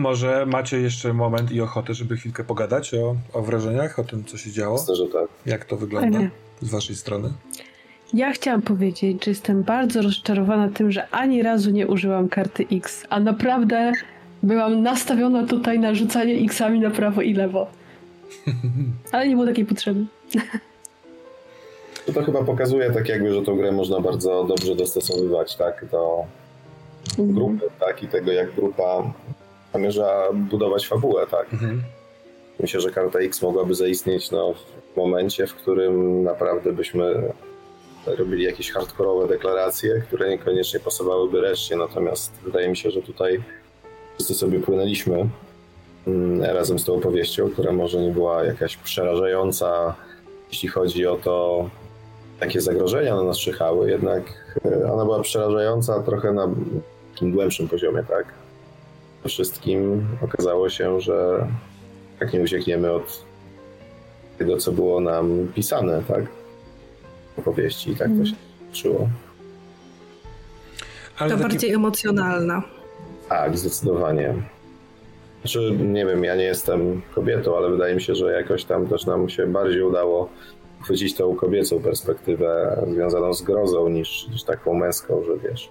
Może macie jeszcze moment i ochotę, żeby chwilkę pogadać o, o wrażeniach, o tym, co się działo? Myślę, że tak. Jak to wygląda z waszej strony? Ja chciałam powiedzieć, że jestem bardzo rozczarowana tym, że ani razu nie użyłam karty X, a naprawdę byłam nastawiona tutaj na rzucanie X-ami na prawo i lewo. Ale nie było takiej potrzeby. To, to chyba pokazuje tak jakby, że tą grę można bardzo dobrze dostosowywać, tak, do Mhm. grupy, tak, i tego jak grupa zamierza budować fabułę, tak. Mhm. Myślę, że karta X mogłaby zaistnieć no, w momencie, w którym naprawdę byśmy robili jakieś hardkorowe deklaracje, które niekoniecznie pasowałyby reszcie, natomiast wydaje mi się, że tutaj wszyscy sobie płynęliśmy mm, razem z tą opowieścią, która może nie była jakaś przerażająca, jeśli chodzi o to, jakie zagrożenia na nas czyhały, jednak e, ona była przerażająca trochę na takim głębszym poziomie, tak? Przede wszystkim okazało się, że jak nie uciekniemy od tego, co było nam pisane, tak? W opowieści i tak to się czuło. Ale To taki, bardziej emocjonalna. Tak, zdecydowanie. Znaczy, nie wiem, ja nie jestem kobietą, ale wydaje mi się, że jakoś tam też nam się bardziej udało chwycić tą kobiecą perspektywę związaną z grozą niż, niż taką męską, że wiesz,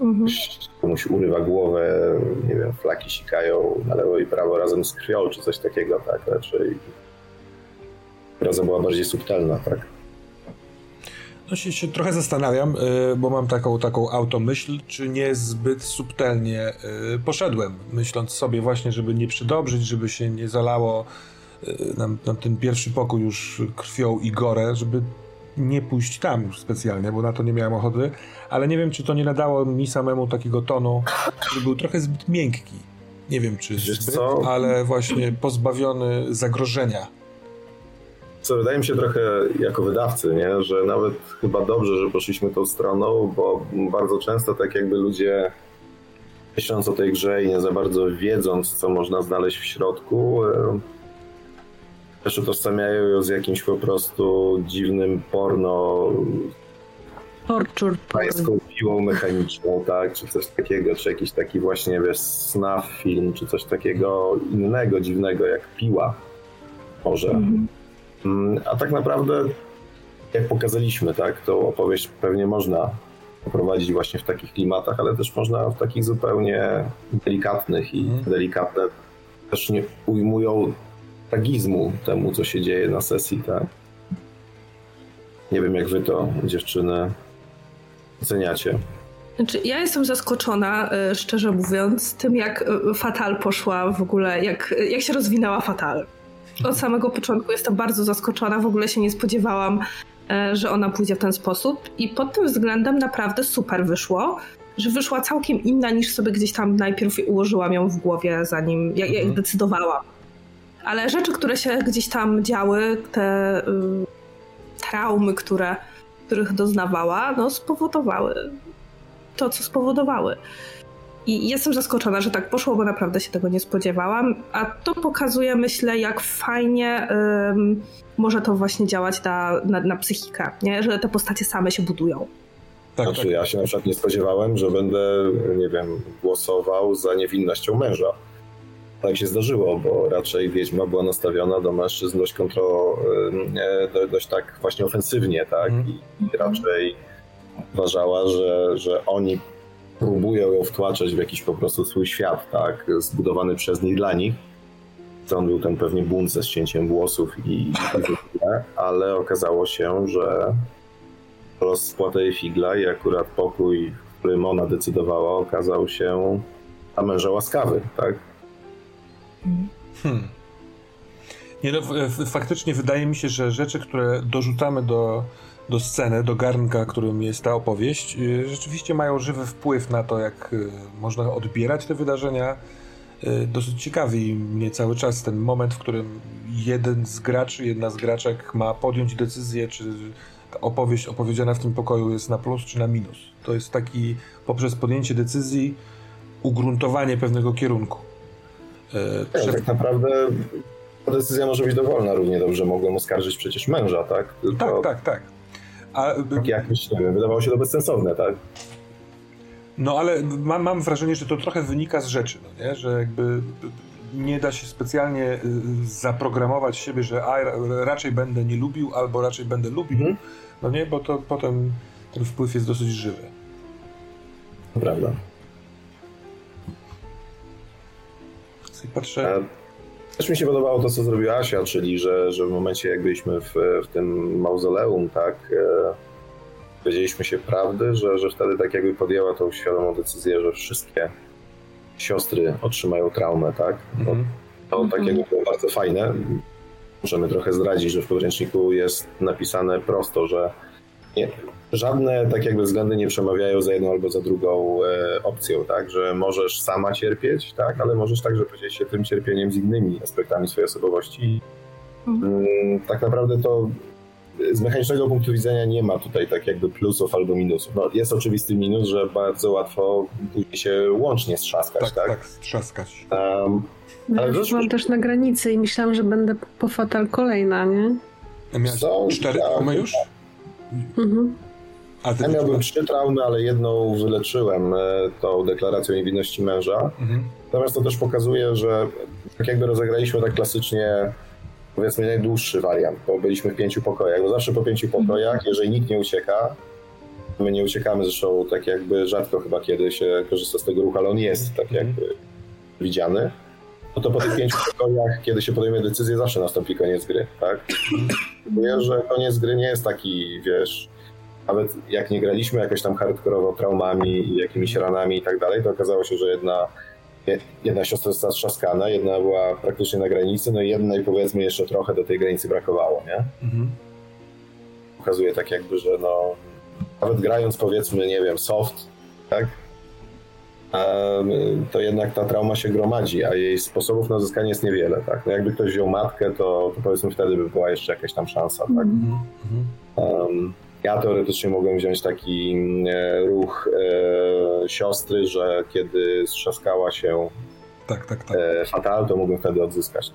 Mhm. komuś urywa głowę, nie wiem, flaki sikają na lewo i prawo razem z krwią, czy coś takiego, tak, raczej groza była bardziej subtelna, tak. no się, się trochę zastanawiam, y, bo mam taką, taką automyśl, czy nie zbyt subtelnie y, poszedłem, myśląc sobie właśnie, żeby nie przedobrzyć, żeby się nie zalało y, nam, nam ten pierwszy pokój już krwią i gore, żeby nie pójść tam już specjalnie, bo na to nie miałem ochoty, ale nie wiem, czy to nie nadało mi samemu takiego tonu, który był trochę zbyt miękki. Nie wiem, czy Wiesz zbyt, co? ale właśnie pozbawiony zagrożenia. Co wydaje mi się trochę jako wydawcy, nie? że nawet chyba dobrze, że poszliśmy tą stroną, bo bardzo często tak jakby ludzie myśląc o tej grze i nie za bardzo wiedząc, co można znaleźć w środku, też utożsamiają ją z jakimś po prostu dziwnym porno, Torture. pańską piłą mechaniczną, tak, czy coś takiego, czy jakiś taki właśnie, wiesz, snuff film, czy coś takiego innego, dziwnego, jak piła może. Mm, A tak naprawdę, jak pokazaliśmy, tak, tą opowieść pewnie można poprowadzić właśnie w takich klimatach, ale też można w takich zupełnie delikatnych i Mhm. delikatne też nie ujmują tragizmu temu, co się dzieje na sesji, tak. Nie wiem, jak wy to, dziewczyny, oceniacie. Znaczy, ja jestem zaskoczona, y, szczerze mówiąc, tym jak y, Fatal poszła w ogóle, jak, jak się rozwinęła Fatal. Od samego początku jestem bardzo zaskoczona, w ogóle się nie spodziewałam, że ona pójdzie w ten sposób i pod tym względem naprawdę super wyszło, że wyszła całkiem inna niż sobie gdzieś tam najpierw ułożyłam ją w głowie, zanim jak, jak Mhm. decydowałam. Ale rzeczy, które się gdzieś tam działy, te y, traumy, które, których doznawała, no spowodowały to, co spowodowały. I jestem zaskoczona, że tak poszło, bo naprawdę się tego nie spodziewałam. A to pokazuje, myślę, jak fajnie ym, może to właśnie działać na, na, na psychikę, nie? że te postacie same się budują. Tak, Znaczy, tak. ja się na przykład nie spodziewałem, że będę, nie wiem, głosował za niewinnością męża. Tak się zdarzyło, bo raczej Wiedźma była nastawiona do mężczyzn dość kontro, e, do- dość tak właśnie ofensywnie, tak? Mhm. I, I raczej uważała, że, że oni próbują ją wtłaczać w jakiś po prostu swój świat, tak? Zbudowany przez nich dla nich. Stąd był ten pewnie bunt ze ścięciem włosów i, i ogóle, ale okazało się, że rozpłata jej figla i akurat pokój, w którym ona decydowała, okazał się dla męża łaskawy, tak? Hmm. Nie no, faktycznie wydaje mi się, że rzeczy, które dorzucamy do, do sceny, do garnka, którym jest ta opowieść, y, rzeczywiście mają żywy wpływ na to, jak y, można odbierać te wydarzenia. Y, Dosyć ciekawi mnie cały czas ten moment, w którym jeden z graczy, jedna z graczek ma podjąć decyzję, czy ta opowieść opowiedziana w tym pokoju jest na plus, czy na minus. To jest taki, poprzez podjęcie decyzji, ugruntowanie pewnego kierunku. Y, Ja, prze- tak naprawdę ta decyzja może być dowolna. Równie dobrze mogłem oskarżyć przecież męża, tak? Tylko Tak, tak, tak. A, tak nie wiem, wydawało się to bezsensowne, tak? No ale mam, mam wrażenie, że to trochę wynika z rzeczy, no nie? że jakby nie da się specjalnie y, zaprogramować siebie, że a, raczej będę nie lubił, albo raczej będę lubił, mhm. no nie, bo to potem ten wpływ jest dosyć żywy. Prawda. Patrzę... Też mi się podobało to, co zrobiła Asia, czyli że, że w momencie, jak byliśmy w, w tym mauzoleum, tak, e, dowiedzieliśmy się prawdy, że, że wtedy tak jakby podjęła tą świadomą decyzję, że wszystkie siostry otrzymają traumę, tak? No, to tak jakby było bardzo fajne. Możemy trochę zdradzić, że w podręczniku jest napisane prosto, że nie, żadne tak jakby względy nie przemawiają za jedną albo za drugą e, opcją, tak? Że możesz sama cierpieć, tak? Ale możesz także podzielić się tym cierpieniem z innymi aspektami swojej osobowości. Mhm. Mm, tak naprawdę to z mechanicznego punktu widzenia nie ma tutaj tak jakby plusów albo minusów. No, jest oczywisty minus, że bardzo łatwo później się łącznie strzaskać, tak? Tak, tak strzaskać. Um, ale no, mam też na granicy i myślałam, że będę po Fatal kolejna, nie? Miałeś Są, cztery tak, już? Mhm. A ja miałbym trzy traumy, ale jedną wyleczyłem e, tą deklaracją niewinności męża. Mhm. Natomiast to też pokazuje, że tak jakby rozegraliśmy tak klasycznie powiedzmy najdłuższy wariant, bo byliśmy w pięciu pokojach, bo zawsze po pięciu mhm. pokojach, jeżeli nikt nie ucieka, my nie uciekamy, zresztą tak jakby rzadko chyba kiedy się korzysta z tego ruchu, ale on jest tak mhm. jakby widziany, no to po tych pięciu pokojach, kiedy się podejmie decyzję, zawsze nastąpi koniec gry, tak? Mówię, że koniec gry nie jest taki, wiesz, nawet jak nie graliśmy jakoś tam hardkorowo traumami i jakimiś ranami i tak dalej, to okazało się, że jedna jedna siostra została strzaskana, jedna była praktycznie na granicy, no i jednej powiedzmy jeszcze trochę do tej granicy brakowało, nie? Mhm. Pokazuje tak jakby, że no nawet grając powiedzmy, nie wiem, soft, tak? To jednak ta trauma się gromadzi, a jej sposobów na zyskanie jest niewiele, tak? No jakby ktoś wziął matkę, to, to powiedzmy wtedy by była jeszcze jakaś tam szansa, tak? Mhm. Um, ja teoretycznie mogłem wziąć taki e, ruch e, siostry, że kiedy strzaskała się tak, tak, tak. E, fatal, to mogłem wtedy odzyskać.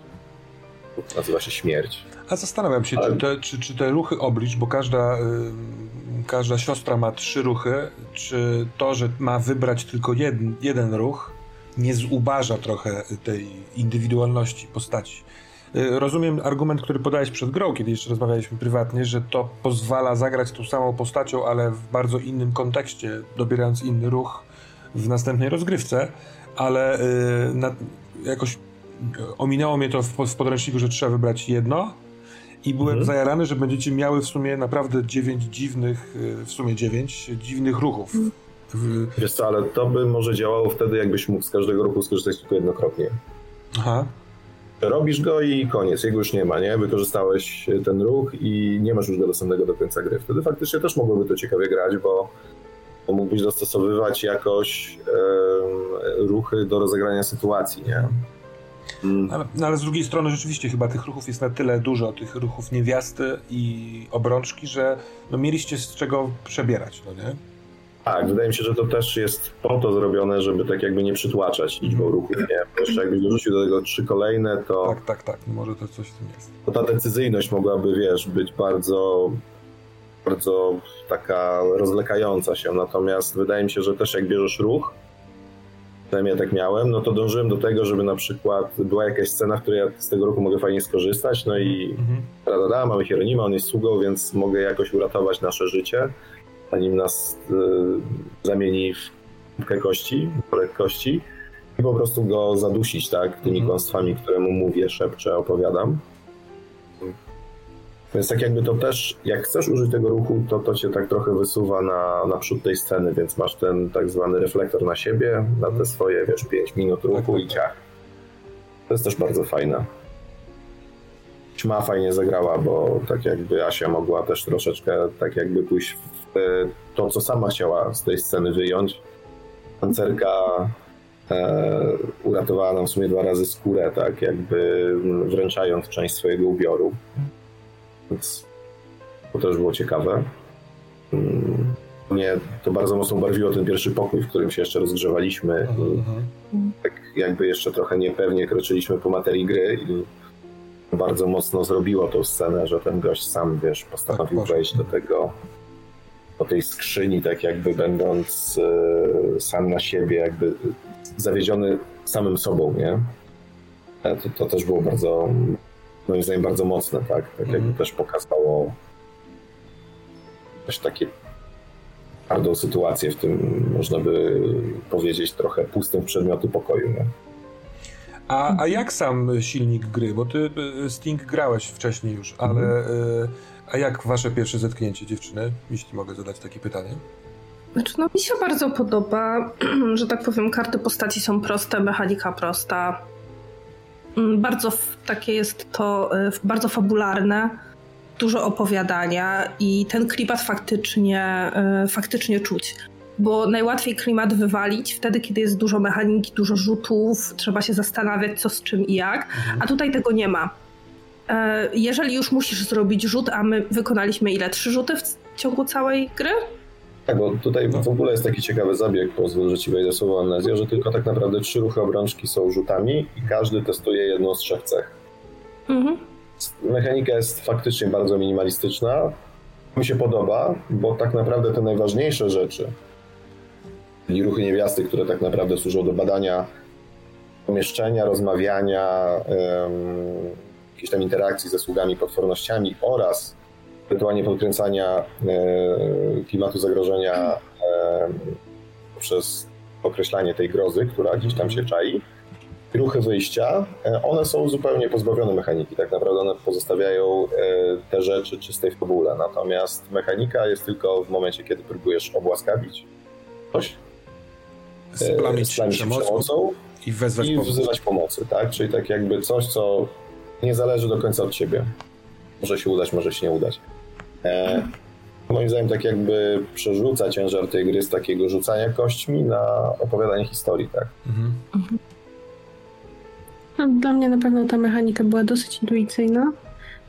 Nazywa się śmierć. A zastanawiam się, Ale... czy, te, czy, czy te ruchy oblicz, bo każda, y, każda siostra ma trzy ruchy, czy to, że ma wybrać tylko jeden, jeden ruch, nie zubaża trochę tej indywidualności postaci. Y, rozumiem argument, który podałeś przed grą, kiedy jeszcze rozmawialiśmy prywatnie, że to pozwala zagrać tą samą postacią, ale w bardzo innym kontekście, dobierając inny ruch w następnej rozgrywce, ale yy, na, jakoś ominęło mnie to w, w, podręczniku, że trzeba wybrać jedno i byłem mhm. zajarany, że będziecie miały w sumie naprawdę dziewięć dziwnych, y, w sumie dziewięć dziwnych ruchów. Mhm. W... Wiesz co, ale to by może działało wtedy, jakbyś mógł z każdego ruchu skorzystać tylko jednokrotnie. Aha robisz go i koniec, jego już nie ma, nie? Wykorzystałeś ten ruch i nie masz już go dostępnego do końca gry. Wtedy faktycznie też mogłoby to ciekawie grać, bo mógłbyś dostosowywać jakoś e, ruchy do rozegrania sytuacji, nie? Mm. Ale, no ale z drugiej strony rzeczywiście chyba tych ruchów jest na tyle dużo, tych ruchów niewiasty i obrączki, że no mieliście z czego przebierać, no nie? Tak, wydaje mi się, że to też jest po to zrobione, żeby tak jakby nie przytłaczać liczbą ruchów, nie? Jeszcze jakbyś dorzucił do tego trzy kolejne, to... Tak, tak, tak, może to coś w tym jest. To ta decyzyjność mogłaby, wiesz, być bardzo, bardzo taka rozlekająca się, natomiast wydaje mi się, że też jak bierzesz ruch, przynajmniej ja tak miałem, no to dążyłem do tego, żeby na przykład była jakaś scena, w której ja z tego ruchu mogę fajnie skorzystać, no i mhm. da, mamy Hieronima, on jest sługą, więc mogę jakoś uratować nasze życie zanim nas y, zamieni w kubkę kości, worek kości i po prostu go zadusić, tak, tymi mm. kłamstwami, które mu mówię, szepczę, opowiadam. Więc tak jakby to też, jak chcesz użyć tego ruchu, to to cię tak trochę wysuwa na, na przód tej sceny, więc masz ten tak zwany reflektor na siebie, na te swoje, wiesz, 5 minut ruchu i ciach. To jest też bardzo fajne. Ćma fajnie zagrała, bo tak jakby Asia mogła też troszeczkę tak jakby pójść w to, co sama chciała z tej sceny wyjąć. Pancerka e, uratowała nam w sumie dwa razy skórę, tak jakby wręczając część swojego ubioru. Więc to też było ciekawe. Mm, mnie to bardzo mocno barwiło ten pierwszy pokój, w którym się jeszcze rozgrzewaliśmy. Tak jakby jeszcze trochę niepewnie kroczyliśmy po materii gry i bardzo mocno zrobiło tą scenę, że ten gość sam, wiesz, postanowił tak, wejść do tego, po tej skrzyni, tak jakby będąc e, sam na siebie, jakby zawiedziony samym sobą, nie? E, to, to też było bardzo, moim zdaniem, bardzo mocne, tak? Tak jakby Mhm. też pokazało też takie twardą sytuację w tym, można by powiedzieć, trochę pustym przedmiotu pokoju, nie? A, a jak sam silnik gry? Bo ty y, Sting grałeś wcześniej już, ale y, a jak wasze pierwsze zetknięcie dziewczyny? Jeśli mogę zadać takie pytanie. Znaczy, no mi się bardzo podoba, że tak powiem, karty postaci są proste, mechanika prosta. Mm, Bardzo takie jest to, f- bardzo fabularne, dużo opowiadania i ten klimat faktycznie, y, faktycznie czuć. Bo najłatwiej klimat wywalić wtedy, kiedy jest dużo mechaniki, dużo rzutów, trzeba się zastanawiać co z czym i jak, a tutaj tego nie ma. E, Jeżeli już musisz zrobić rzut, a my wykonaliśmy ile? Trzy rzuty w ciągu całej gry? Tak, bo tutaj w ogóle jest taki ciekawy zabieg, pozwól, że ci wejdę słowo amnezja, że tylko tak naprawdę trzy ruchy obrączki są rzutami i każdy testuje jedną z trzech cech. Mhm. Mechanika jest faktycznie bardzo minimalistyczna. Mi się podoba, bo tak naprawdę te najważniejsze rzeczy, czyli ruchy niewiasty, które tak naprawdę służą do badania pomieszczenia, rozmawiania, em, jakiejś tam interakcji ze sługami, potwornościami oraz ewentualnie podkręcania e, klimatu zagrożenia e, przez określanie tej grozy, która gdzieś tam się czai. Ruchy wyjścia, e, one są zupełnie pozbawione mechaniki. Tak naprawdę one pozostawiają te rzeczy czystej fabule. Natomiast mechanika jest tylko w momencie, kiedy próbujesz obłaskawić coś, Splamić splamić się przemocą przemocą i wezwać i wzywać pomocy, tak? Czyli tak jakby coś, co nie zależy do końca od ciebie. Może się udać, może się nie udać. E, moim zdaniem tak jakby przerzuca ciężar tej gry z takiego rzucania kośćmi na opowiadanie historii, tak? Mhm. No, Dla mnie na pewno ta mechanika była dosyć intuicyjna.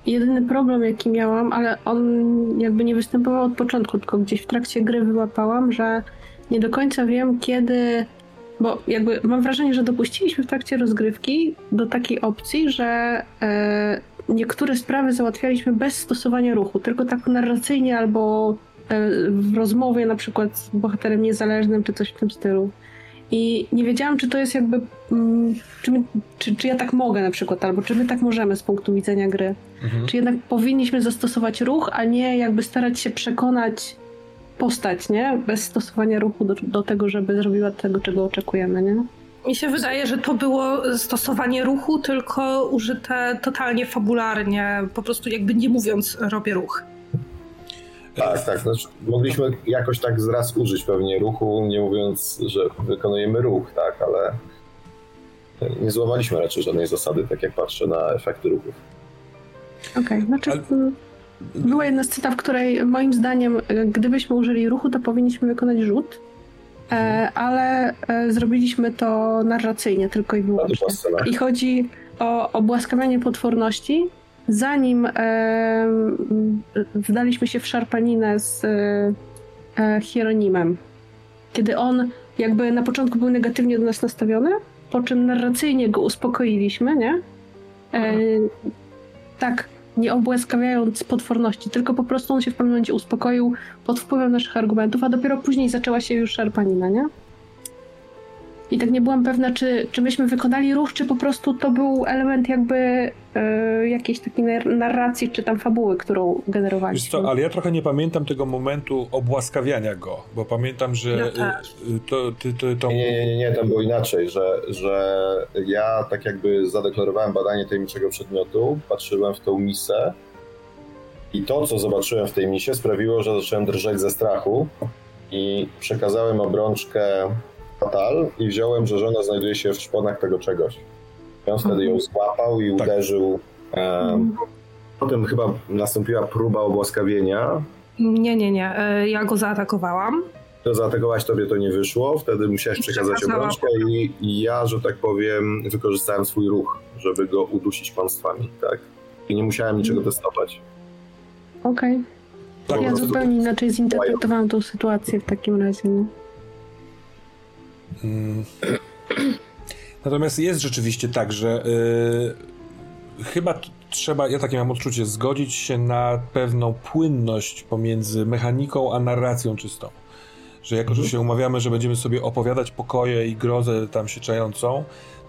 Jedyny problem, jaki miałam, ale on jakby nie występował od początku, tylko gdzieś w trakcie gry wyłapałam, że nie do końca wiem, kiedy. Bo jakby mam wrażenie, że dopuściliśmy w trakcie rozgrywki do takiej opcji, że e, niektóre sprawy załatwialiśmy bez stosowania ruchu, tylko tak narracyjnie albo e, w rozmowie, na przykład z bohaterem niezależnym, czy coś w tym stylu. I nie wiedziałam, czy to jest jakby. mm, Czy, my, czy, czy ja tak mogę na przykład, albo czy my tak możemy z punktu widzenia gry. Mhm. Czy jednak powinniśmy zastosować ruch, a nie jakby starać się przekonać postać, nie? Bez stosowania ruchu do, do tego, żeby zrobiła tego, czego oczekujemy, nie? Mi się wydaje, że to było stosowanie ruchu, tylko użyte totalnie fabularnie, po prostu jakby nie mówiąc robię ruch. Tak, tak. Znaczy, mogliśmy jakoś tak zraz użyć pewnie ruchu, nie mówiąc, że wykonujemy ruch, tak, ale nie złamaliśmy raczej żadnej zasady, tak jak patrzę na efekty ruchów. Okej, znaczy. Ale- mm, Była jedna scena, w której moim zdaniem, e, gdybyśmy użyli ruchu, to powinniśmy wykonać rzut, ale e, zrobiliśmy to narracyjnie tylko i wyłącznie. I chodzi o obłaskawianie potworności, zanim e, wdaliśmy się w szarpaninę z e, e, Hieronimem. Kiedy on jakby na początku był negatywnie do nas nastawiony, po czym narracyjnie go uspokoiliśmy, nie? E, tak, nie obłaskawiając potworności, tylko po prostu on się w pewnym momencie uspokoił pod wpływem naszych argumentów, a dopiero później zaczęła się już szarpanina, nie? I tak nie byłam pewna, czy, czy myśmy wykonali ruch, czy po prostu to był element jakby e, jakiejś takiej nar- narracji, czy tam fabuły, którą Wiesz generowaliśmy. co, ale ja trochę nie pamiętam tego momentu obłaskawiania go, bo pamiętam, że y, też. y, to, ty, ty, to... Nie, nie, nie, nie, tam było inaczej, że, że ja tak jakby zadeklarowałem badanie tajemniczego przedmiotu, patrzyłem w tą misę i to, co zobaczyłem w tej misie sprawiło, że zacząłem drżeć ze strachu i przekazałem obrączkę Fatal i wziąłem, że żona znajduje się w szponach tego czegoś. I on wtedy ją złapał i Tak. uderzył. em, Potem chyba nastąpiła próba obłaskawienia, Nie, nie, nie. e, Ja go zaatakowałam. to zaatakować tobie to nie wyszło, wtedy musiałeś przekazać obrączkę i, i ja, że tak powiem, wykorzystałem swój ruch, żeby go udusić państwami, tak? I nie musiałem niczego testować. Okej. Po Ja zupełnie inaczej zinterpretowałam tą sytuację w takim razie. Nie? Mm. Natomiast jest rzeczywiście tak, że y, chyba trzeba, ja takie mam odczucie, zgodzić się na pewną płynność pomiędzy mechaniką a narracją czystą. Że jako, że mhm. się umawiamy, że będziemy sobie opowiadać pokoje i grozę tam się czającą,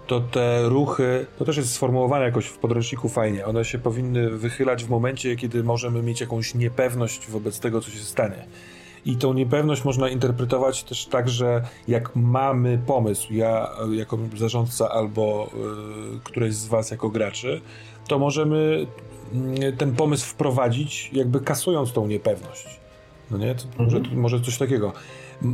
to te ruchy, to też jest sformułowane jakoś w podręczniku fajnie, one się powinny wychylać w momencie, kiedy możemy mieć jakąś niepewność wobec tego, co się stanie. I tą niepewność można interpretować też tak, że jak mamy pomysł, ja jako zarządca albo y, któreś z was jako graczy, to możemy y, ten pomysł wprowadzić, jakby kasując tą niepewność. No nie? To mhm. może, może coś takiego. Y,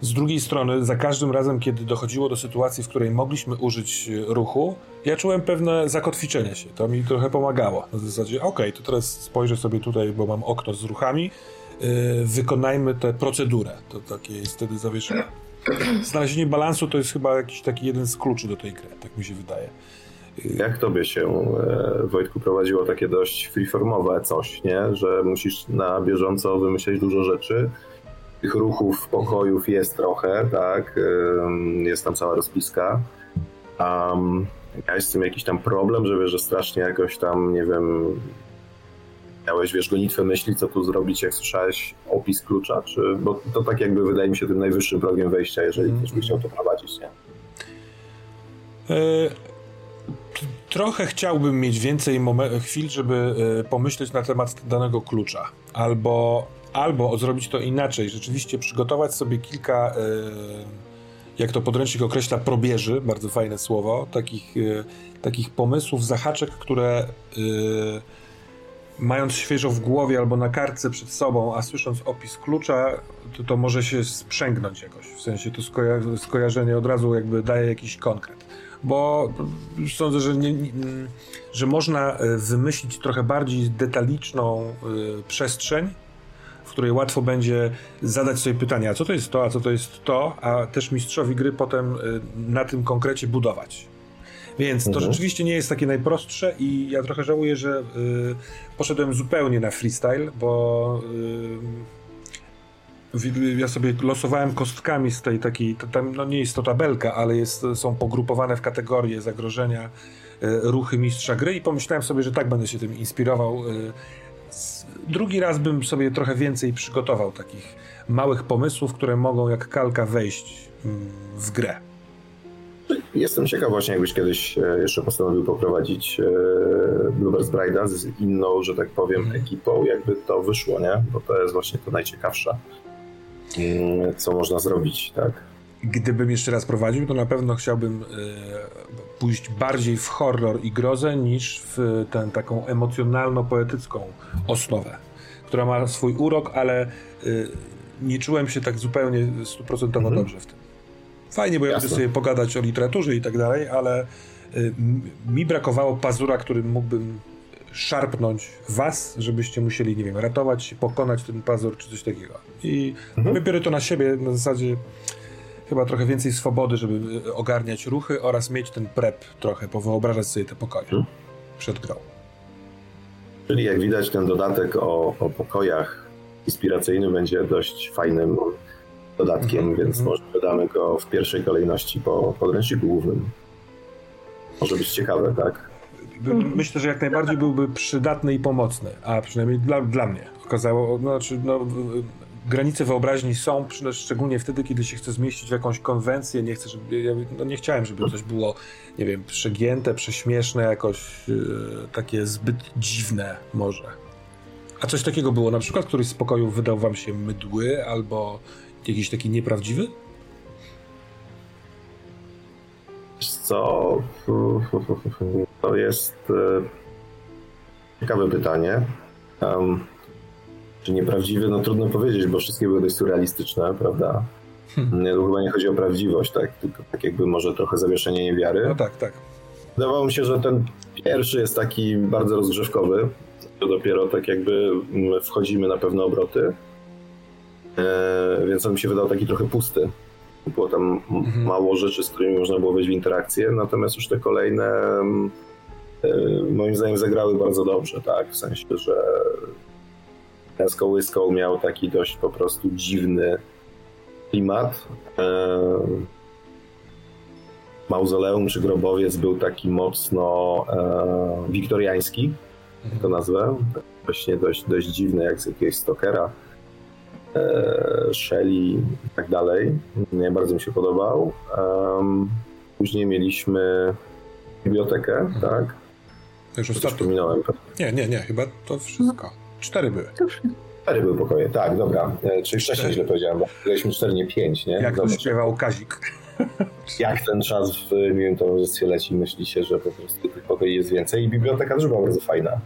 z drugiej strony, za każdym razem, kiedy dochodziło do sytuacji, w której mogliśmy użyć ruchu, ja czułem pewne zakotwiczenie się. To mi trochę pomagało. Na zasadzie, okej, okay, to teraz spojrzę sobie tutaj, bo mam okno z ruchami, wykonajmy tę procedurę. To takie jest wtedy zawieszone. Znalezienie balansu to jest chyba jakiś taki jeden z kluczy do tej gry, tak mi się wydaje. Jak tobie się, e, Wojtku, prowadziło takie dość freeformowe coś, nie? Że musisz na bieżąco wymyśleć dużo rzeczy, tych ruchów, pokojów jest trochę, tak? Jest tam cała rozpiska. Um, miałeś z tym jakiś tam problem, że wiesz, że strasznie jakoś tam, nie wiem, miałeś, wiesz, gonitwę myśli, co tu zrobić, jak słyszałeś opis klucza, czy, bo to tak jakby wydaje mi się tym najwyższym progiem wejścia, jeżeli ktoś by chciał to prowadzić, nie? E, trochę chciałbym mieć więcej chwil, żeby e, pomyśleć na temat danego klucza, albo albo zrobić to inaczej, rzeczywiście przygotować sobie kilka, e, jak to podręcznik określa, probierzy, bardzo fajne słowo, takich, e, takich pomysłów, zahaczek, które mając świeżo w głowie albo na kartce przed sobą, a słysząc opis klucza, to, to może się sprzęgnąć jakoś. W sensie to skoja skojarzenie od razu jakby daje jakiś konkret. Bo sądzę, że, nie, nie, że można wymyślić trochę bardziej detaliczną y, przestrzeń, której łatwo będzie zadać sobie pytania, a co to jest to, a co to jest to, a też mistrzowi gry potem y, na tym konkrecie budować. Więc to mhm. rzeczywiście nie jest takie najprostsze i ja trochę żałuję, że poszedłem zupełnie na freestyle, bo y, ja sobie losowałem kostkami z tej takiej, tam, no nie jest to tabelka, ale jest, są pogrupowane w kategorie zagrożenia, y, ruchy mistrza gry i pomyślałem sobie, że tak będę się tym inspirował y, drugi raz bym sobie trochę więcej przygotował takich małych pomysłów, które mogą jak kalka wejść mm, w grę. Jestem ciekaw właśnie, jakbyś kiedyś e, jeszcze postanowił poprowadzić e, Bluebirds Bride'a z inną, że tak powiem, mm. ekipą, jakby to wyszło, nie? Bo to jest właśnie to najciekawsze, mm, co można zrobić, tak? Gdybym jeszcze raz prowadził, to na pewno chciałbym e, pójść bardziej w horror i grozę niż w tę taką emocjonalno-poetycką osnowę, która ma swój urok, ale nie czułem się tak zupełnie stuprocentowo mhm. dobrze w tym. Fajnie, bo ja mogę sobie pogadać o literaturze i tak dalej, ale y, mi brakowało pazura, którym mógłbym szarpnąć was, żebyście musieli, nie wiem, ratować, pokonać ten pazur czy coś takiego. I mhm. wybiorę to na siebie na zasadzie chyba trochę więcej swobody, żeby e, ogarniać ruchy oraz mieć ten prep trochę, powyobrażać sobie te pokoje hmm. przed grą. Czyli jak widać ten dodatek o, o pokojach inspiracyjny będzie dość fajnym dodatkiem, mm -hmm. więc może dodamy go w pierwszej kolejności po podręczniku głównym. Może być ciekawe, tak? Myślę, że jak najbardziej byłby przydatny i pomocny, a przynajmniej dla, dla mnie. Okazało, no, znaczy, no, granice wyobraźni są, szczególnie wtedy, kiedy się chce zmieścić w jakąś konwencję. Nie chcę, żeby, ja, no nie chciałem, żeby coś było, nie wiem, przegięte, prześmieszne, jakoś yy, takie zbyt dziwne może. A coś takiego było na przykład, któryś z pokojów wydał wam się mydły albo jakiś taki nieprawdziwy? Co? To jest e, ciekawe pytanie. Um, czy nieprawdziwy? No trudno powiedzieć, bo wszystkie były dość surrealistyczne, prawda? Hmm. Nie, chyba nie chodzi o prawdziwość, tak? Tylko tak jakby może trochę zawieszenie niewiary. No tak, tak. Wydawało mi się, że ten pierwszy jest taki bardzo rozgrzewkowy. To dopiero tak jakby wchodzimy na pewne obroty. E, więc on mi się wydał taki trochę pusty. Było tam mhm. mało rzeczy, z którymi można było wejść w interakcję, natomiast już te kolejne e, moim zdaniem zagrały bardzo dobrze, tak? W sensie, że ten z kołyską miał taki dość po prostu dziwny klimat. mauzoleum czy grobowiec był taki mocno e, wiktoriański, mhm. to nazwę, właśnie dość, dość dziwny, jak z jakiegoś Stokera, e, Shelley i tak dalej. Nie, bardzo mi się podobał. Później mieliśmy bibliotekę, mhm. tak? Już ostatnio. minąłem. Nie, nie, nie, chyba to wszystko. Cztery były. Cztery były pokoje, tak, dobra. E, czyli wcześniej źle powiedziałem, bo graliśmy cztery, nie pięć, nie? Jak to śpiewał Kazik. Jak ten czas w miłym towarzystwie leci, myślicie, że po prostu tych pokoi jest więcej i biblioteka też była bardzo fajna.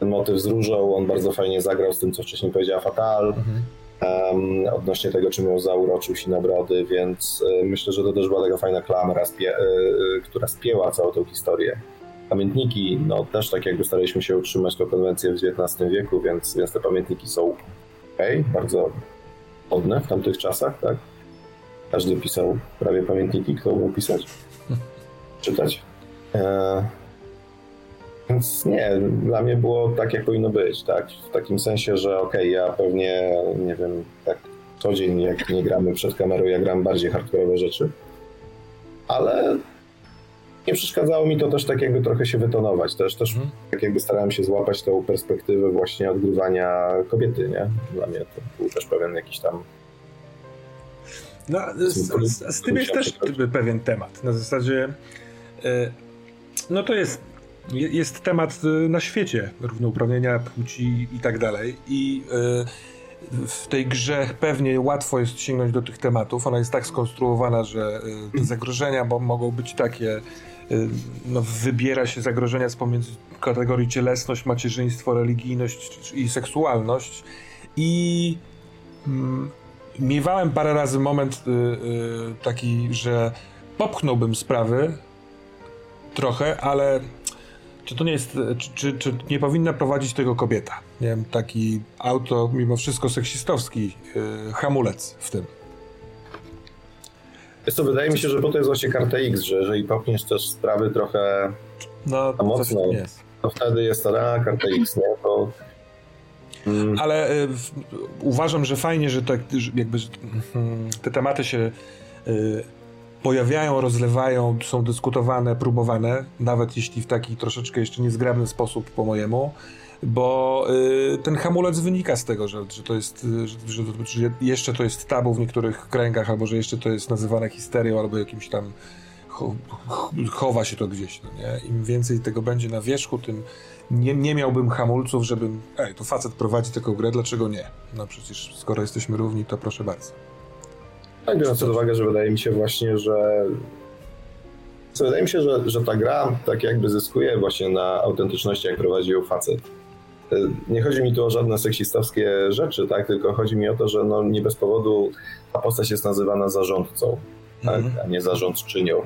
Ten motyw z różą, on bardzo fajnie zagrał z tym, co wcześniej powiedziała Fatal, mhm. um, odnośnie tego, czym ją zauroczył się na brody, więc y, myślę, że to też była taka fajna klamra, spie, y, y, która spięła całą tą historię. Pamiętniki, no też tak jakby staraliśmy się utrzymać tą konwencję w XIX wieku, więc, więc te pamiętniki są ok, bardzo modne w tamtych czasach, tak? Każdy pisał prawie pamiętniki, kto mógł pisać, czytać. E, więc nie, dla mnie było tak, jak powinno być, tak? W takim sensie, że okej, okay, ja pewnie, nie wiem, tak co dzień, jak nie gramy przed kamerą, ja gram bardziej hardkorowe rzeczy, ale nie przeszkadzało mi to też tak jakby trochę się wytonować. Też, też mm. tak jakby starałem się złapać tą perspektywę właśnie odgrywania kobiety, nie? Dla mnie to był też pewien jakiś tam no, z, z, z tym jest też pewien temat. Na zasadzie e, no to jest jest temat e, na świecie równouprawnienia płci i tak dalej i e, w tej grze pewnie łatwo jest sięgnąć do tych tematów. Ona jest tak skonstruowana, że te zagrożenia bo mogą być takie, no, wybiera się zagrożenia z pomiędzy kategorii cielesność, macierzyństwo, religijność i seksualność i mm, miewałem parę razy moment y, y, taki, że popchnąłbym sprawy trochę, ale czy to nie jest, czy, czy, czy, nie powinna prowadzić tego kobieta? Nie wiem, taki auto, mimo wszystko seksistowski y, hamulec w tym. Jest to, wydaje mi się, że po to jest właśnie karta X, że jeżeli popchniesz też sprawy trochę no, mocno, to wtedy jest to a, karta X, nie? To Mm. Ale y, uważam, że fajnie, że tak, jakby mm, te tematy się y, pojawiają, rozlewają, są dyskutowane, próbowane, nawet jeśli w taki troszeczkę jeszcze niezgrabny sposób po mojemu, bo y, ten hamulec wynika z tego, że, że to jest, że, że, że, jeszcze to jest tabu w niektórych kręgach, albo że jeszcze to jest nazywane histerią, albo jakimś tam chowa się to gdzieś, no nie? Im więcej tego będzie na wierzchu, tym nie, nie miałbym hamulców, żebym, ej, to facet prowadzi taką grę, dlaczego nie? No przecież skoro jesteśmy równi, to proszę bardzo. Tak, biorąc pod uwagę, że wydaje mi się właśnie, że co wydaje mi się, że, że ta gra tak jakby zyskuje właśnie na autentyczności, jak prowadzi ją facet. Nie chodzi mi tu o żadne seksistowskie rzeczy, tak? Tylko chodzi mi o to, że no nie bez powodu ta postać jest nazywana zarządcą, tak? Mm. a nie zarządczynią.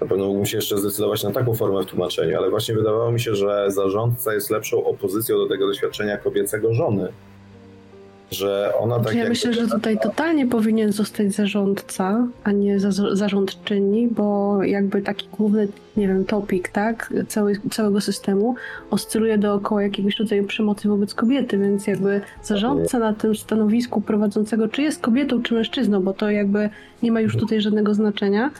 Na pewno mógłbym się jeszcze zdecydować na taką formę w tłumaczeniu, ale właśnie wydawało mi się, że zarządca jest lepszą opozycją do tego doświadczenia kobiecego żony. Że ona tak. Ja myślę, że tutaj totalnie powinien zostać zarządca, a nie za, zarządczyni, bo jakby taki główny, nie wiem, topik, tak, cały, całego systemu oscyluje dookoła jakiegoś rodzaju przemocy wobec kobiety, więc jakby zarządca na tym stanowisku prowadzącego, czy jest kobietą, czy mężczyzną, bo to jakby nie ma już tutaj żadnego znaczenia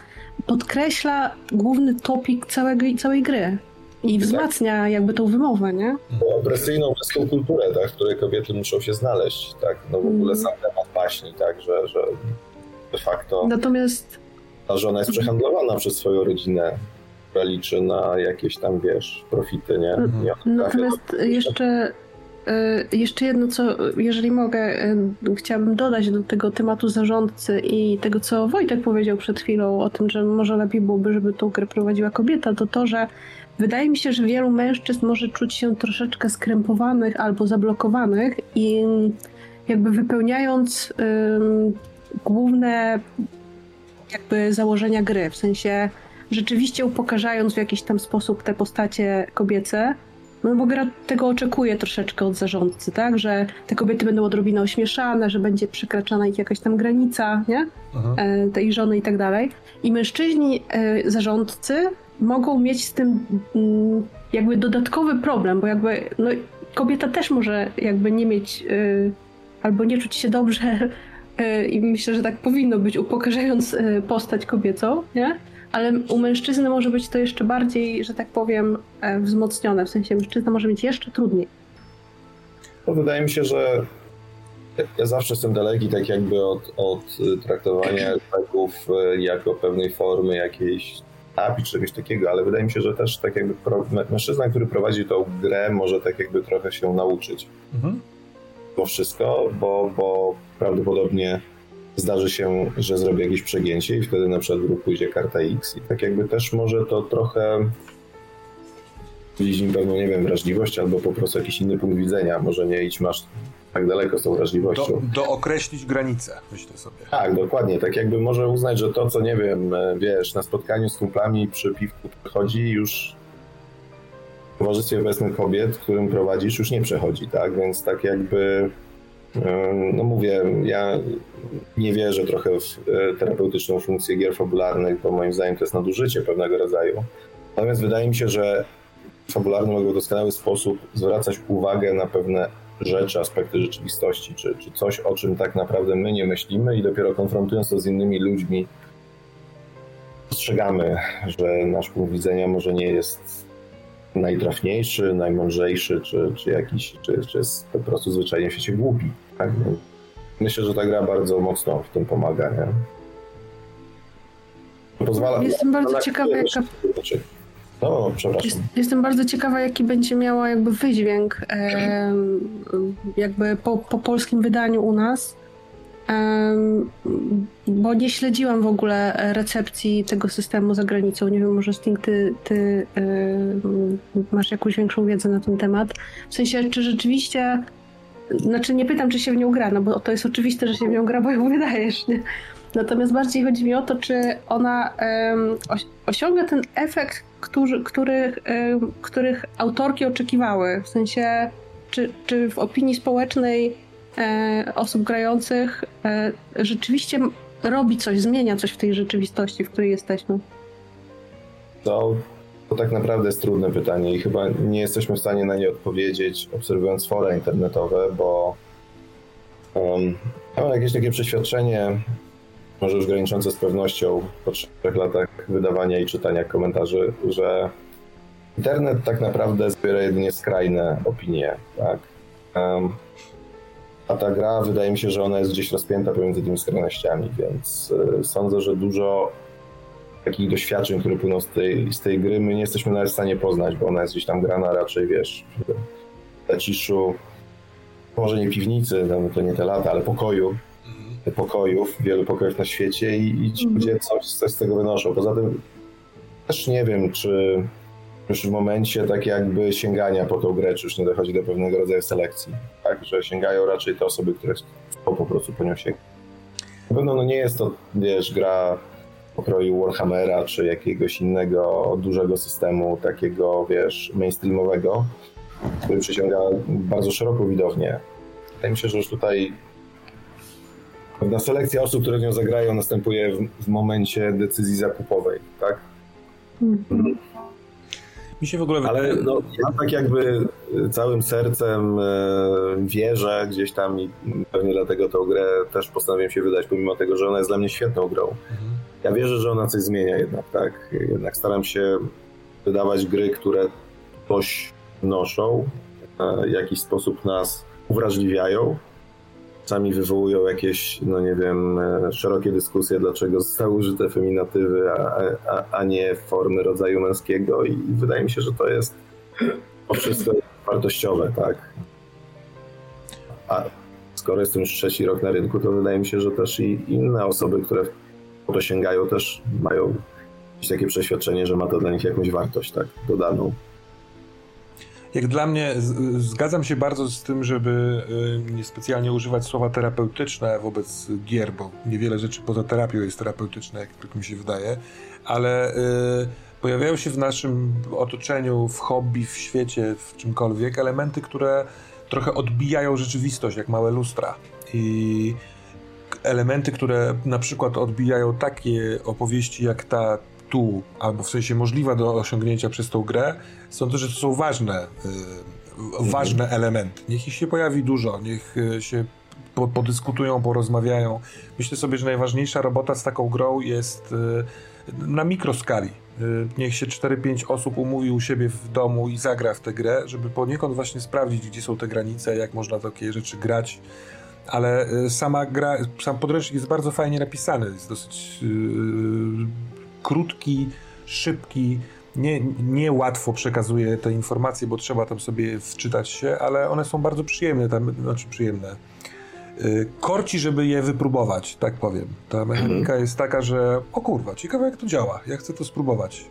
podkreśla główny topik całego, całej gry. I tak. wzmacnia tak. jakby tą wymowę, nie? Opresyjną męską kulturę, tak, w której kobiety muszą się znaleźć, tak? No w ogóle mm. sam temat paśni, tak, że, że de facto Natomiast... ta żona jest przehandlowana przez swoją rodzinę, która liczy na jakieś tam, wiesz, profity, nie? Mm. Natomiast jeszcze E, jeszcze jedno, co jeżeli mogę, e, chciałabym dodać do tego tematu zarządcy i tego, co Wojtek powiedział przed chwilą o tym, że może lepiej byłoby, żeby tą grę prowadziła kobieta, to to, że wydaje mi się, że wielu mężczyzn może czuć się troszeczkę skrępowanych albo zablokowanych i jakby wypełniając um, główne jakby założenia gry, w sensie rzeczywiście upokarzając w jakiś tam sposób te postacie kobiece, no bo gra tego oczekuje troszeczkę od zarządcy, tak? Że te kobiety będą odrobinę ośmieszane, że będzie przekraczana ich jakaś tam granica, nie? E, tej żony i tak dalej. I mężczyźni e, zarządcy mogą mieć z tym mm, jakby dodatkowy problem, bo jakby no, kobieta też może jakby nie mieć e, albo nie czuć się dobrze e, i myślę, że tak powinno być, upokarzając e, postać kobiecą, nie? Ale u mężczyzny może być to jeszcze bardziej, że tak powiem, e, wzmocnione. W sensie mężczyzna może mieć jeszcze trudniej. No, wydaje mi się, że ja zawsze jestem daleki tak jakby od, od traktowania efektów jako pewnej formy jakiejś czy czegoś takiego, ale wydaje mi się, że też tak jakby pro, mężczyzna, który prowadzi tą grę może tak jakby trochę się nauczyć. Mhm. Bo wszystko, bo, bo prawdopodobnie zdarzy się, że zrobi jakieś przegięcie i wtedy na przykład w pójdzie karta X i tak jakby też może to trochę widzieć im pewną, nie wiem, wrażliwość albo po prostu jakiś inny punkt widzenia. Może nie idź masz tak daleko z tą wrażliwością. Do, dookreślić granice, myślę sobie. Tak, dokładnie. Tak jakby może uznać, że to, co nie wiem, e, wiesz, na spotkaniu z kumplami przy piwku przechodzi już w towarzystwie obecnych kobiet, którym prowadzisz, już nie przechodzi, tak? Więc tak jakby e, no mówię, ja nie wierzę trochę w e, terapeutyczną funkcję gier fabularnych, bo moim zdaniem to jest nadużycie pewnego rodzaju. Natomiast wydaje mi się, że fabularne mogą w doskonały sposób zwracać uwagę na pewne rzeczy, aspekty rzeczywistości, czy, czy coś, o czym tak naprawdę my nie myślimy i dopiero konfrontując to z innymi ludźmi, dostrzegamy, że nasz punkt widzenia może nie jest najtrafniejszy, najmądrzejszy, czy, czy jakiś, czy, czy jest po prostu zwyczajnie w świecie głupi. Tak? Myślę, że ta gra bardzo mocno w tym pomaga. Nie? Pozwala, Jestem bardzo ciekawa, jaka... No, przepraszam. Jest, jestem bardzo ciekawa, jaki będzie miała jakby wydźwięk e, jakby po, po polskim wydaniu u nas. Bo nie śledziłam w ogóle recepcji tego systemu za granicą. Nie wiem, może Sting, ty, ty masz jakąś większą wiedzę na ten temat. W sensie, czy rzeczywiście znaczy nie pytam, czy się w nią gra, no bo to jest oczywiste, że się w nią gra, bo ją wydajesz, nie? Natomiast bardziej chodzi mi o to, czy ona um, osiąga ten efekt, który, um, których autorki oczekiwały. W sensie, czy, czy w opinii społecznej e, osób grających e, rzeczywiście robi coś, zmienia coś w tej rzeczywistości, w której jesteśmy? To, to tak naprawdę jest trudne pytanie i chyba nie jesteśmy w stanie na nie odpowiedzieć, obserwując fora internetowe, bo um, mam jakieś takie przeświadczenie, może już graniczące z pewnością po trzech latach wydawania i czytania komentarzy, że internet tak naprawdę zbiera jedynie skrajne opinie, tak? Um, a ta gra, wydaje mi się, że ona jest gdzieś rozpięta pomiędzy tymi skrajnościami, więc y, sądzę, że dużo takich doświadczeń, które płyną z tej, z tej gry, my nie jesteśmy nawet w stanie poznać, bo ona jest gdzieś tam grana raczej, wiesz, w zaciszu, może nie piwnicy, no to nie te lata, ale pokoju, pokojów, wielu pokojów na świecie i, i ci mhm. ludzie coś, coś z tego wynoszą. Poza tym też nie wiem, czy już w momencie tak jakby sięgania po tą grę, czy już nie dochodzi do pewnego rodzaju selekcji, tak, że sięgają raczej te osoby, które chcą po prostu po nią sięgać. Na pewno no nie jest to, wiesz, gra pokroju Warhammera, czy jakiegoś innego dużego systemu, takiego, wiesz, mainstreamowego, który przyciąga bardzo szeroką widownię. Wydaje mi się, że już tutaj Pewna selekcja osób, które w nią zagrają, następuje w, w momencie decyzji zakupowej, tak? Mhm. Mi się w ogóle Ale no, ja tak jakby całym sercem e, wierzę gdzieś tam i pewnie dlatego tę grę też postanowiłem się wydać, pomimo tego, że ona jest dla mnie świetną grą. Mhm. Ja wierzę, że ona coś zmienia jednak, tak? Jednak staram się wydawać gry, które coś noszą, w jakiś sposób nas uwrażliwiają, czasami wywołują jakieś, no nie wiem, e, szerokie dyskusje, dlaczego zostały użyte feminatywy, a, a, a nie formy rodzaju męskiego i wydaje mi się, że to jest to wszystko wartościowe, tak. A skoro jestem już trzeci rok na rynku, to wydaje mi się, że też i inne osoby, które po to sięgają, też mają jakieś takie przeświadczenie, że ma to dla nich jakąś wartość, tak, dodaną. Jak dla mnie, zgadzam się bardzo z tym, żeby y, niespecjalnie używać słowa terapeutyczne wobec gier, bo niewiele rzeczy poza terapią jest terapeutyczne, jak, jak mi się wydaje, ale y, pojawiają się w naszym otoczeniu, w hobby, w świecie, w czymkolwiek elementy, które trochę odbijają rzeczywistość, jak małe lustra. I elementy, które na przykład odbijają takie opowieści jak ta tu, albo w sensie możliwa do osiągnięcia przez tą grę, sądzę, że to są ważne, y, ważne elementy. Niech ich się pojawi dużo, niech y, się po, podyskutują, porozmawiają. Myślę sobie, że najważniejsza robota z taką grą jest y, na mikroskali. Y, niech się 4-5 osób umówi u siebie w domu i zagra w tę grę, żeby poniekąd właśnie sprawdzić, gdzie są te granice, jak można takie rzeczy grać. Ale sama gra, sam podręcznik jest bardzo fajnie napisany, jest dosyć krótki, szybki, nie, nie łatwo przekazuje te informacje, bo trzeba tam sobie wczytać się, ale one są bardzo przyjemne, tam, znaczy przyjemne. Yy, korci, żeby je wypróbować, tak powiem. Ta mechanika mhm. jest taka, że o kurwa, ciekawe jak to działa, ja chcę to spróbować.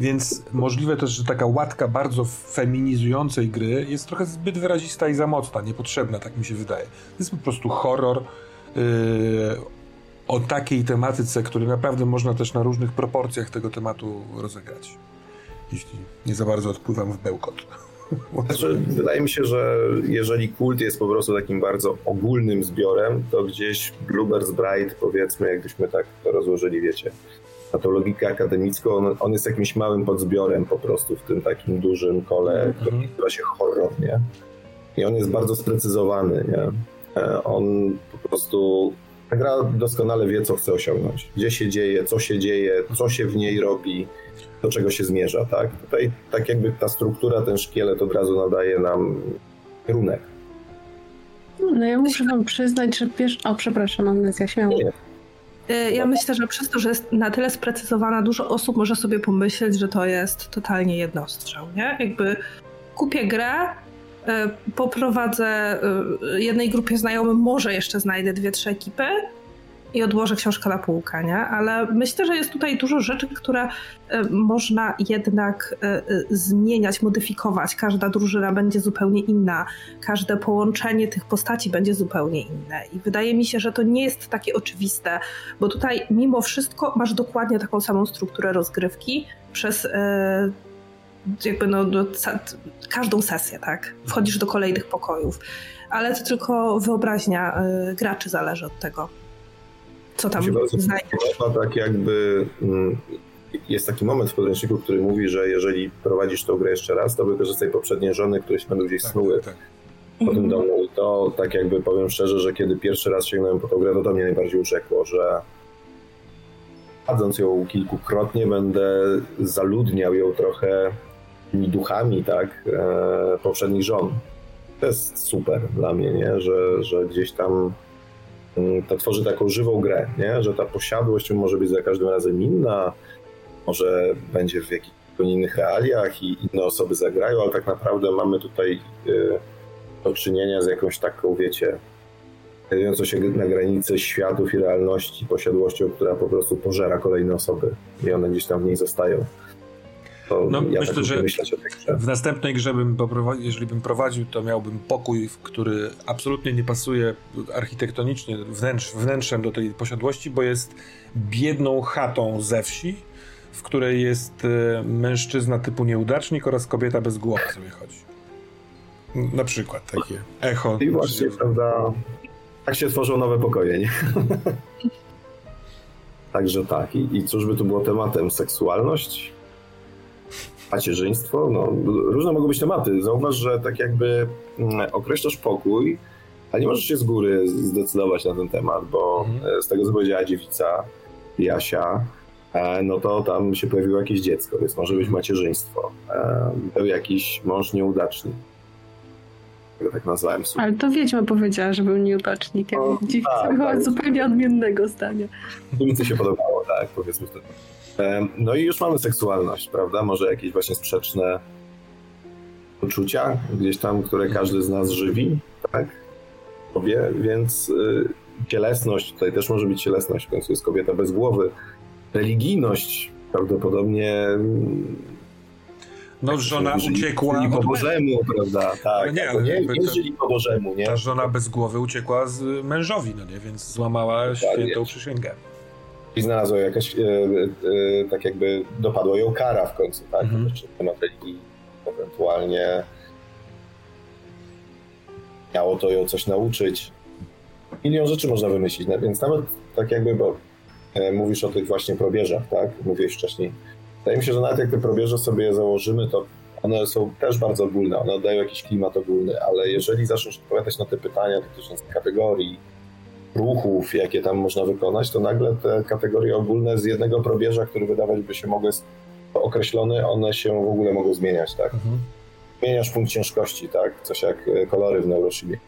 Więc możliwe też, że taka łatka bardzo feminizującej gry jest trochę zbyt wyrazista i za mocna, niepotrzebna, tak mi się wydaje. To jest po prostu horror yy, o takiej tematyce, który naprawdę można też na różnych proporcjach tego tematu rozegrać. Jeśli nie za bardzo odpływam w bełkot. Znaczy, wydaje mi się, że jeżeli kult jest po prostu takim bardzo ogólnym zbiorem, to gdzieś Bluebird's Bride, powiedzmy, jakbyśmy tak to rozłożyli, wiecie, na tą logikę akademicką, on, on jest jakimś małym podzbiorem po prostu w tym takim dużym kole, mm -hmm. który nazywa się horror, nie? I on jest bardzo sprecyzowany, nie? E, on po prostu ta gra doskonale wie, co chce osiągnąć, gdzie się dzieje, co się dzieje, co się w niej robi, do czego się zmierza, tak? Tutaj tak jakby ta struktura, ten szkielet od razu nadaje nam kierunek. No ja muszę wam przyznać, że wiesz... O, przepraszam, amnezja, śmiało. Nie. Y, ja myślę, że przez to, że jest na tyle sprecyzowana, dużo osób może sobie pomyśleć, że to jest totalnie jednostrzał, nie? Jakby kupię grę, poprowadzę y, jednej grupie znajomym, może jeszcze znajdę dwie, trzy ekipy, i odłożę książkę na półkę, nie? Ale myślę, że jest tutaj dużo rzeczy, które e, można jednak e, e, zmieniać, modyfikować. Każda drużyna będzie zupełnie inna, każde połączenie tych postaci będzie zupełnie inne. I wydaje mi się, że to nie jest takie oczywiste, bo tutaj mimo wszystko masz dokładnie taką samą strukturę rozgrywki przez jakby no, do, każdą sesję, tak? Wchodzisz do kolejnych pokojów, ale to tylko wyobraźnia graczy zależy od tego co tam znajdziesz. Tak jakby mm, jest taki moment w podręczniku, który mówi, że jeżeli prowadzisz tę grę jeszcze raz, to wykorzystaj poprzednie żony, które się będą gdzieś tak, snuły tak. po tym mhm. domu. I to tak jakby powiem szczerze, że kiedy pierwszy raz sięgnąłem po tę grę, to to mnie najbardziej urzekło, że Chodząc ją kilkukrotnie, będę zaludniał ją trochę tymi duchami, tak, e, poprzednich żon. To jest super dla mnie, nie? Że, że gdzieś tam Mm, to tworzy taką żywą grę, nie? że ta posiadłość może być za każdym razem inna, może będzie w jakichś innych realiach i inne osoby zagrają, ale tak naprawdę mamy tutaj y, do czynienia z jakąś taką, wiecie, znajdującą się na granicy światów i realności posiadłością, która po prostu pożera kolejne osoby i one gdzieś tam w niej zostają. No, ja myślę, tak że w następnej grze, bym jeżeli bym prowadził, to miałbym pokój, który absolutnie nie pasuje architektonicznie, wnętrz, wnętrzem do tej posiadłości, bo jest biedną chatą ze wsi, w której jest e, mężczyzna typu nieudacznik oraz kobieta bez głowy sobie chodzi. Na przykład takie echo. I właśnie, prawda, tak się tworzą nowe pokoje, nie? Także tak. I, I cóż by tu było tematem? Seksualność? Macierzyństwo, no, różne mogą być tematy. Zauważ, że tak jakby mm, określasz pokój, ale nie możesz się z góry zdecydować na ten temat, bo mhm. E, z tego, co powiedziała dziewica, Jasia, e, no to tam się pojawiło jakieś dziecko, więc może być mhm. macierzyństwo. E, był jakiś mąż nieudaczny. Tak nazwałem sobie. Ale to Wiedźma powiedziała, że był nieudacznikiem. Dziwca tak, tak. zupełnie odmiennego zdania. Mi się podobało, tak, powiedzmy wtedy. No i już mamy seksualność, prawda? Może jakieś właśnie sprzeczne uczucia gdzieś tam, które każdy z nas żywi, tak? Sobie, więc y, cielesność, tutaj też może być cielesność, w końcu jest kobieta bez głowy. Religijność prawdopodobnie no, tak, żona uciekła. Żyli po Bożemu, prawda? Tak. Nie, ale nie, nie żyli po Bożemu, nie? Ta żona bez głowy uciekła z mężowi, no nie? Więc złamała tak, świętą przysięgę i znalazła jakaś, e, e, tak jakby dopadła ją kara w końcu, tak? Mhm. Jeszcze temat religii ewentualnie miało to ją coś nauczyć. Milion rzeczy można wymyślić, więc nawet tak jakby, bo e, mówisz o tych właśnie probierzach, tak? Mówiłeś wcześniej. Wydaje mi się, że nawet jak te probierze sobie założymy, to one są też bardzo ogólne, one oddają jakiś klimat ogólny, ale jeżeli zaczniesz odpowiadać na te pytania dotyczące kategorii, ruchów, jakie tam można wykonać, to nagle te kategorie ogólne z jednego probierza, który wydawać by się mogły określone, one się w ogóle mogą zmieniać, tak? Mhm. Zmieniasz punkt ciężkości, tak? Coś jak e, kolory w neuroshibie.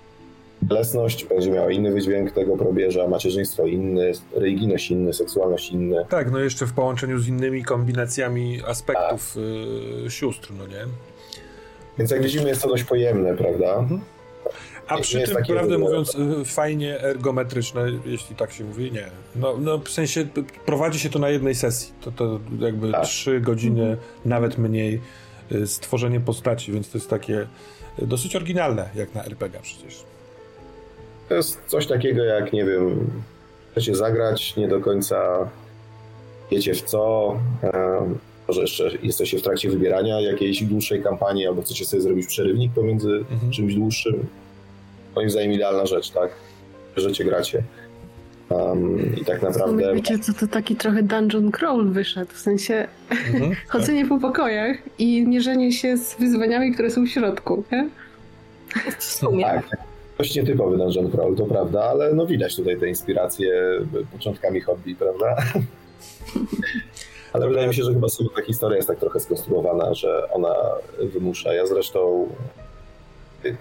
Lesność będzie miała inny wydźwięk tego probierza, macierzyństwo inny, religijność inny, seksualność inny. Tak, no jeszcze w połączeniu z innymi kombinacjami aspektów tak. y, sióstr, no nie? Więc jak widzimy jest to dość pojemne, prawda? Mhm. A przy tym, prawdę mówiąc, y, fajnie ergometryczne, jeśli tak się mówi, nie. No, no w sensie prowadzi się to na jednej sesji. To, to jakby tak. trzy godziny, nawet mniej, y, stworzenie postaci, więc to jest takie dosyć oryginalne, jak na RPG przecież. To jest coś takiego jak, nie wiem, chcecie zagrać, nie do końca wiecie w co, może jeszcze jesteście w trakcie wybierania jakiejś dłuższej kampanii, albo chcecie sobie zrobić przerywnik pomiędzy mhm. czymś dłuższym. Moim zdaniem idealna rzecz, tak? Życie gracie. Um, I tak naprawdę. Wiecie, co to taki trochę dungeon crawl wyszedł, w sensie mhm, chodzenie tak. po pokojach i mierzenie się z wyzwaniami, które są w środku. Nie? W sumie. Tak. Dość nietypowy dungeon crawl, to prawda, ale no widać tutaj te inspiracje początkami hobby, prawda? ale wydaje mi się, że chyba sama ta historia jest tak trochę skonstruowana, że ona wymusza. Ja zresztą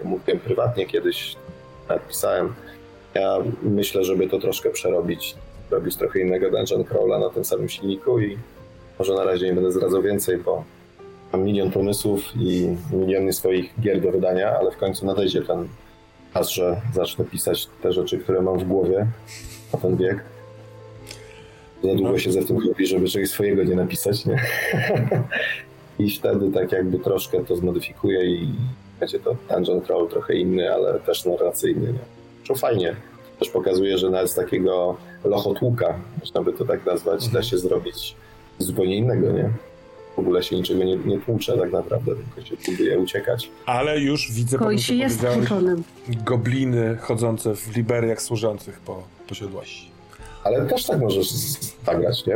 mówiłem prywatnie kiedyś, napisałem, ja myślę, żeby to troszkę przerobić, robić trochę innego dungeon crawla na tym samym silniku i może na razie nie będę zdradzał więcej, bo mam milion pomysłów i miliony swoich gier do wydania, ale w końcu nadejdzie ten czas, że zacznę pisać te rzeczy, które mam w głowie na ten wiek. Za długo siedzę w tym hobby, żeby czegoś swojego nie napisać, nie? I wtedy tak jakby troszkę to zmodyfikuję i będzie to dungeon crawl trochę inny, ale też narracyjny, nie? To fajnie. Też pokazuje, że nawet z takiego lochotłuka, można by to tak nazwać, da mhm. się zrobić zupełnie innego, nie? w ogóle się niczego nie, nie tłucze tak naprawdę, tylko się próbuje uciekać. Ale już widzę, po się jest tłuczonym. gobliny chodzące w liberiach służących po posiadłości. Ale też tak możesz zagrać, nie?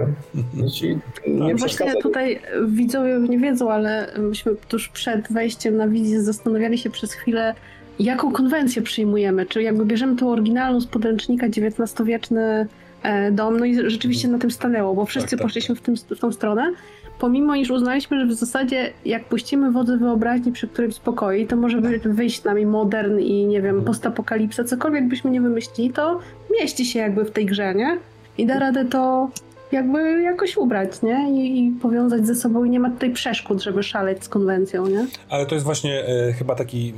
No ci nie Właśnie tutaj widzowie nie wiedzą, ale myśmy tuż przed wejściem na wizję zastanawiali się przez chwilę, jaką konwencję przyjmujemy. Czy jakby bierzemy tą oryginalną z podręcznika XIX-wieczny e, dom, no i rzeczywiście na tym stanęło, bo wszyscy tak, tak, poszliśmy. W, tym, w tą stronę, pomimo iż uznaliśmy, że w zasadzie jak puścimy wodze wyobraźni przy którymś spokoi, to może wyjść nami modern i nie wiem, postapokalipsa, cokolwiek byśmy nie wymyślili, to mieści się jakby w tej grze, nie? I da radę to jakby jakoś ubrać, nie? I, I, powiązać ze sobą i nie ma tutaj przeszkód, żeby szaleć z konwencją, nie? Ale to jest właśnie e, chyba taki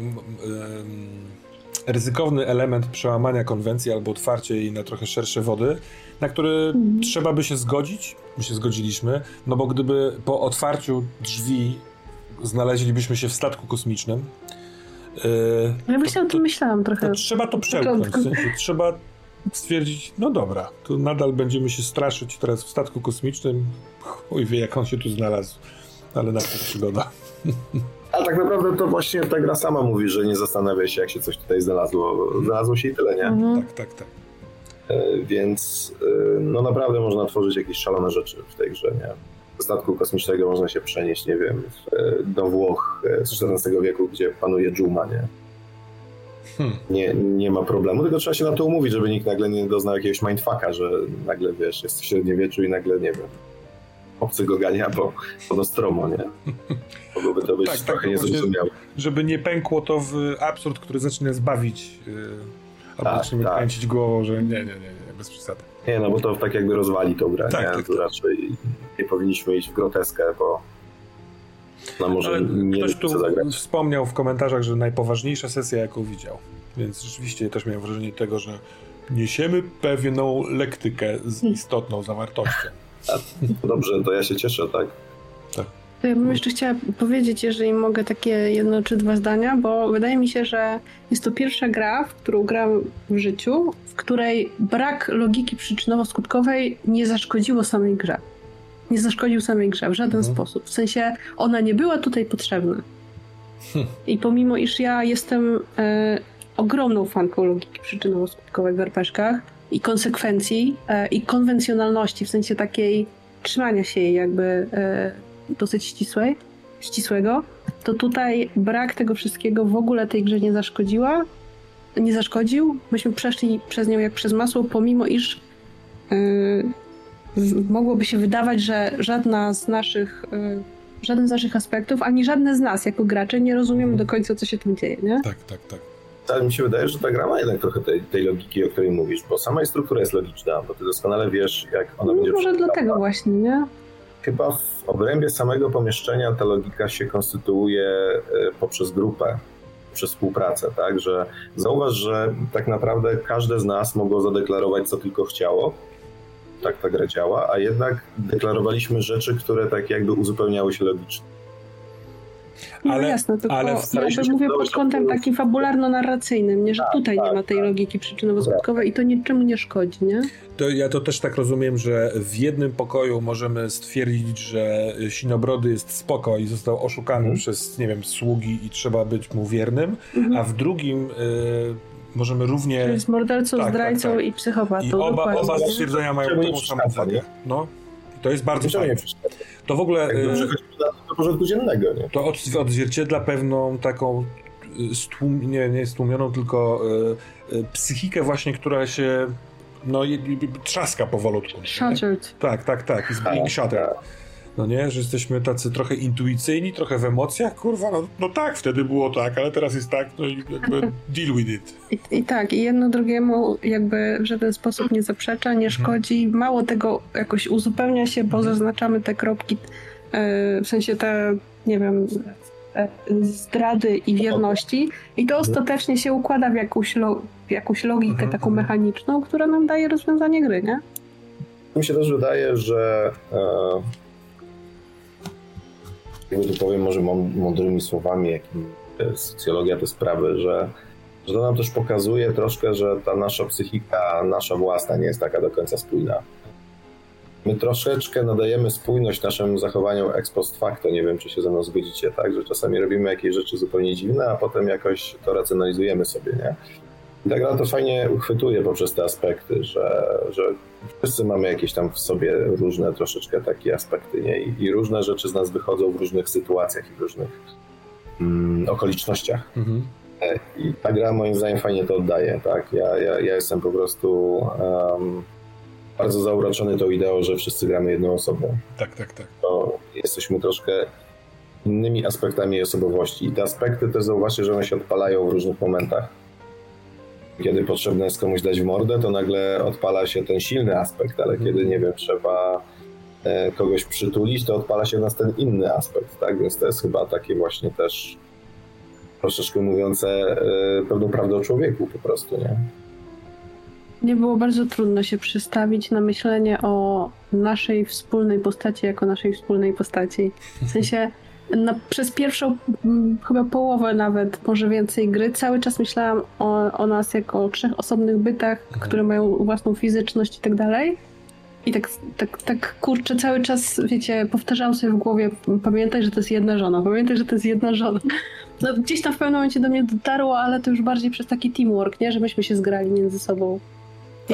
ryzykowny element przełamania konwencji albo otwarcie jej na trochę szersze wody, na który mhm. trzeba by się zgodzić, my się zgodziliśmy, no bo gdyby po otwarciu drzwi znaleźlibyśmy się w statku kosmicznym, Yy, ja właśnie o tym myślałam trochę. To trzeba to przełknąć. W sensie, trzeba stwierdzić, no dobra, to nadal będziemy się straszyć teraz w statku kosmicznym. Chuj wie, jak on się tu znalazł, ale na to przygoda. Ale tak naprawdę to właśnie ta gra sama mówi, że nie zastanawia się, jak się coś tutaj znalazło. Znalazło się i tyle, nie? Mhm. Tak, tak, tak. E, więc e, no naprawdę można tworzyć jakieś szalone rzeczy w tej grze, nie? Z statku kosmicznego można się przenieść, nie wiem, e, do Włoch z XIV wieku, gdzie panuje dżuma, nie? Hmm. Nie, nie ma problemu, tylko trzeba się na to umówić, żeby nikt nagle nie doznał jakiegoś mindfucka, że nagle, wiesz, jest w średniowieczu i nagle, nie wiem, obcy go gania po, po Nostromo, nie? Mogłoby to być tak, trochę tak, niezrozumiałe. Żeby nie pękło to w absurd, który zaczyna zbawić yy, albo tak, zacznie tak. kręcić głową, że nie, nie, nie, nie, bez przesady. Nie, no bo to tak jakby rozwali tą grę, tak, nie? Tak, to tak. raczej nie powinniśmy iść w groteskę, bo no może Ale nie ktoś tu zagrać. wspomniał w komentarzach, że najpoważniejsza sesja, jaką widział. Więc rzeczywiście też miałem wrażenie tego, że niesiemy pewną lektykę z istotną zawartością. Dobrze, to ja się cieszę, tak? To ja bym jeszcze chciała powiedzieć, jeżeli mogę, takie jedno czy dwa zdania, bo wydaje mi się, że jest to pierwsza gra, w którą gram w życiu, w której brak logiki przyczynowo-skutkowej nie zaszkodziło samej grze nie zaszkodził samej grze w żaden mhm. sposób. W sensie ona nie była tutaj potrzebna. Hm. I pomimo, iż ja jestem e, ogromną fanką logiki przyczynowo-skutkowej w rpg i konsekwencji e, i konwencjonalności, w sensie takiej trzymania się jej jakby e, dosyć ścisłej, ścisłego, to tutaj brak tego wszystkiego w ogóle tej grze nie zaszkodziła. Nie zaszkodził. Myśmy przeszli przez nią jak przez masło, pomimo iż yy, mogłoby się wydawać, że żadna z naszych, yy, żaden z naszych aspektów, ani żadne z nas jako gracze nie rozumiemy do końca, co się tam dzieje, nie? Tak, tak, tak. Ale mi się wydaje, że ta gra ma jednak trochę tej, tej logiki, o której mówisz, bo sama jej struktura jest logiczna, bo ty doskonale wiesz, jak ona no, będzie Może dlatego właśnie, nie? Chyba w obrębie samego pomieszczenia ta logika się konstytuuje e, poprzez grupę, przez współpracę, tak? Że zauważ, że tak naprawdę każde z nas mogło zadeklarować, co tylko chciało. Tak ta gra działa, a jednak deklarowaliśmy rzeczy, które tak jakby uzupełniały się logicznie. No ale, jasne, tylko ale ja mówię pod kątem takim fabularno-narracyjnym, nie, że tak, tutaj tak, nie ma tej tak. logiki przyczynowo-skutkowej i to niczemu nie szkodzi, nie? To ja to też tak rozumiem, że w jednym pokoju możemy stwierdzić, że Sinobrody jest spoko i został oszukany mhm. przez, nie wiem, sługi i trzeba być mu wiernym, mhm. a w drugim... Y możemy równie... To jest mordercą, tak, zdrajcą tak, tak. i psychopatą. I oba, oba stwierdzenia mają taką samą wagę. No, to jest bardzo fajne. To w ogóle... Tak, do, do porządku dziennego, nie? To odzwierciedla pewną taką y, stłum, nie, nie stłumioną, tylko y, y, psychikę właśnie, która się no, trzaska powolutku. Shattered. Tak, tak, tak. Jest being tak, shattered. No nie, że jesteśmy tacy trochę intuicyjni, trochę w emocjach, kurwa, no, no tak, wtedy było tak, ale teraz jest tak, no i jakby deal with it. I, I, tak, i jedno drugiemu jakby w żaden sposób nie zaprzecza, nie mhm. szkodzi, mhm. mało tego jakoś uzupełnia się, bo mhm. zaznaczamy te kropki, yy, w sensie te, nie wiem, e, zdrady i wierności i to ostatecznie się układa w jakąś, lo, w jakąś logikę mhm. taką mhm. mechaniczną, która nam daje rozwiązanie gry, nie? Mi się też wydaje, że e, jakby tu powiem może mądrymi słowami, jakim socjologia te sprawy, że, że to nam też pokazuje troszkę, że ta nasza psychika, nasza własna nie jest taka do końca spójna. My troszeczkę nadajemy spójność naszym zachowaniom ex post facto. Nie wiem, czy się ze mną zgodzicie, tak? Że czasami robimy jakieś rzeczy zupełnie dziwne, a potem jakoś to racjonalizujemy sobie, nie? I ta gra to fajnie uchwytuje poprzez te aspekty, że, że wszyscy mamy jakieś tam w sobie różne troszeczkę takie aspekty, nie? I, i różne rzeczy z nas wychodzą w różnych sytuacjach i w różnych mm, okolicznościach. Mhm. I ta gra moim zdaniem fajnie to oddaje, tak? Ja, ja, ja jestem po prostu um, bardzo zauroczony tą ideą, że wszyscy gramy jedną osobą. Tak, tak, tak. To jesteśmy troszkę innymi aspektami osobowości. I te aspekty też zauważcie, że one się odpalają w różnych momentach kiedy potrzebne jest komuś dać w mordę, to nagle odpala się ten silny aspekt, ale mhm. kiedy, nie wiem, trzeba e, kogoś przytulić, to odpala się nas ten inny aspekt, tak? Więc to jest chyba takie właśnie też troszeczkę mówiące e, pewną prawdę o człowieku po prostu, nie? Nie było bardzo trudno się przystawić na myślenie o naszej wspólnej postaci jako naszej wspólnej postaci. W sensie na, przez pierwszą m, chyba połowę nawet, może więcej gry, cały czas myślałam o, o nas jako o trzech osobnych bytach, mhm. które mają własną fizyczność i tak dalej. I tak, tak, tak kurczę, cały czas, wiecie, powtarzałam sobie w głowie, pamiętaj, że to jest jedna żona, pamiętaj, że to jest jedna żona. No, gdzieś tam w pewnym momencie do mnie dotarło, ale to już bardziej przez taki teamwork, nie? Że myśmy się zgrali między sobą.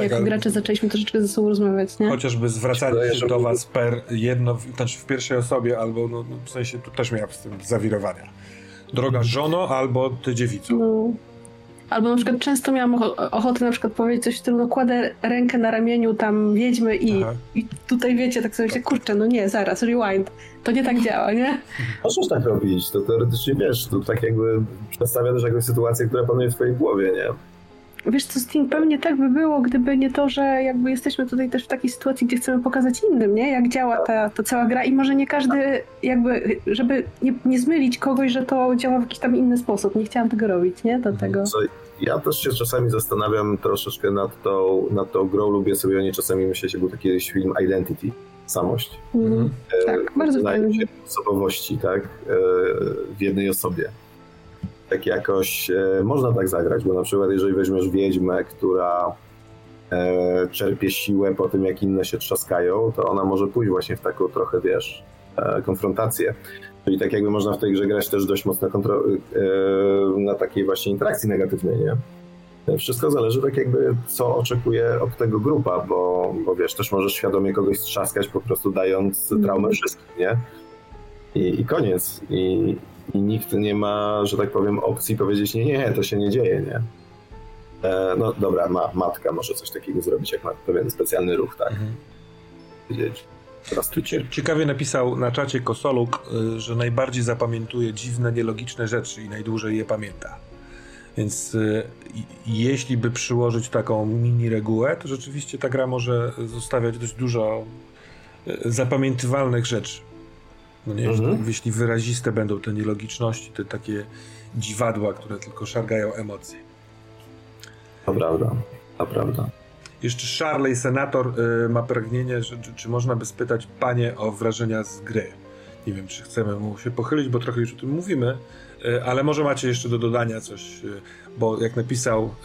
Tak, jako gracze zaczęliśmy troszeczkę ze sobą rozmawiać, nie? Chociażby zwracanie się do was per jedno, znaczy w pierwszej osobie, albo no, no, w sensie tu też miałem z tym zawirowania. Droga żono, albo ty dziewico. No. Albo na przykład często miałam ochotę na przykład powiedzieć coś w stylu, no kładę rękę na ramieniu tam wiedźmy i, i tutaj wiecie, tak sobie się, kurczę, no nie, zaraz, rewind. To nie tak działa, nie? Możesz tak robić, to teoretycznie wiesz, to tak jakby przedstawia też jakąś sytuację, która panuje w twojej głowie, nie? Wiesz co, Sting, pewnie tak by było, gdyby nie to, że jakby jesteśmy tutaj też w takiej sytuacji, gdzie chcemy pokazać innym, nie? Jak działa ta, ta cała gra i może nie każdy jakby, żeby nie, nie zmylić kogoś, że to działa w jakiś tam inny sposób. Nie chciałam tego robić, nie? Do tego. Co, ja też się czasami zastanawiam troszeczkę nad tą, nad tą grą. Lubię sobie o niej czasami myśleć, że był taki film Identity, samość. Mm, e, tak, bardzo fajnie. osobowości, tak? E, w jednej osobie tak jakoś e, można tak zagrać, bo na przykład jeżeli weźmiesz wiedźmę, która e, czerpie siłę po tym, jak inne się trzaskają, to ona może pójść właśnie w taką trochę, wiesz, e, konfrontację. Czyli tak jakby można w tej grze grać też dość mocno kontro- e, na takiej właśnie interakcji negatywnej, nie? Wszystko zależy tak jakby, co oczekuje od tego grupa, bo, bo wiesz, też możesz świadomie kogoś strzaskać po prostu dając traumę wszystkim, nie? I, i koniec. I, i nikt nie ma, że tak powiem, opcji powiedzieć nie, nie, to się nie dzieje, nie? E, no dobra, ma, matka może coś takiego zrobić, jak ma pewien specjalny ruch, tak? Mhm. Wiedzieć. Ciekawie napisał na czacie Kosoluk, y, że najbardziej zapamiętuje dziwne, nielogiczne rzeczy i najdłużej je pamięta. Więc y, jeśli by przyłożyć taką mini regułę, to rzeczywiście ta gra może zostawiać dość dużo y, zapamiętywalnych rzeczy. No nie, mhm. jeśli wyraziste będą te nielogiczności, te takie dziwadła, które tylko szargają emocje. To prawda, to prawda. Jeszcze Charley, senator, y, ma pragnienie, że, czy, czy, można by spytać panie o wrażenia z gry. Nie wiem, czy chcemy mu się pochylić, bo trochę już o tym mówimy, y, ale może macie jeszcze do dodania coś, y, bo jak napisał,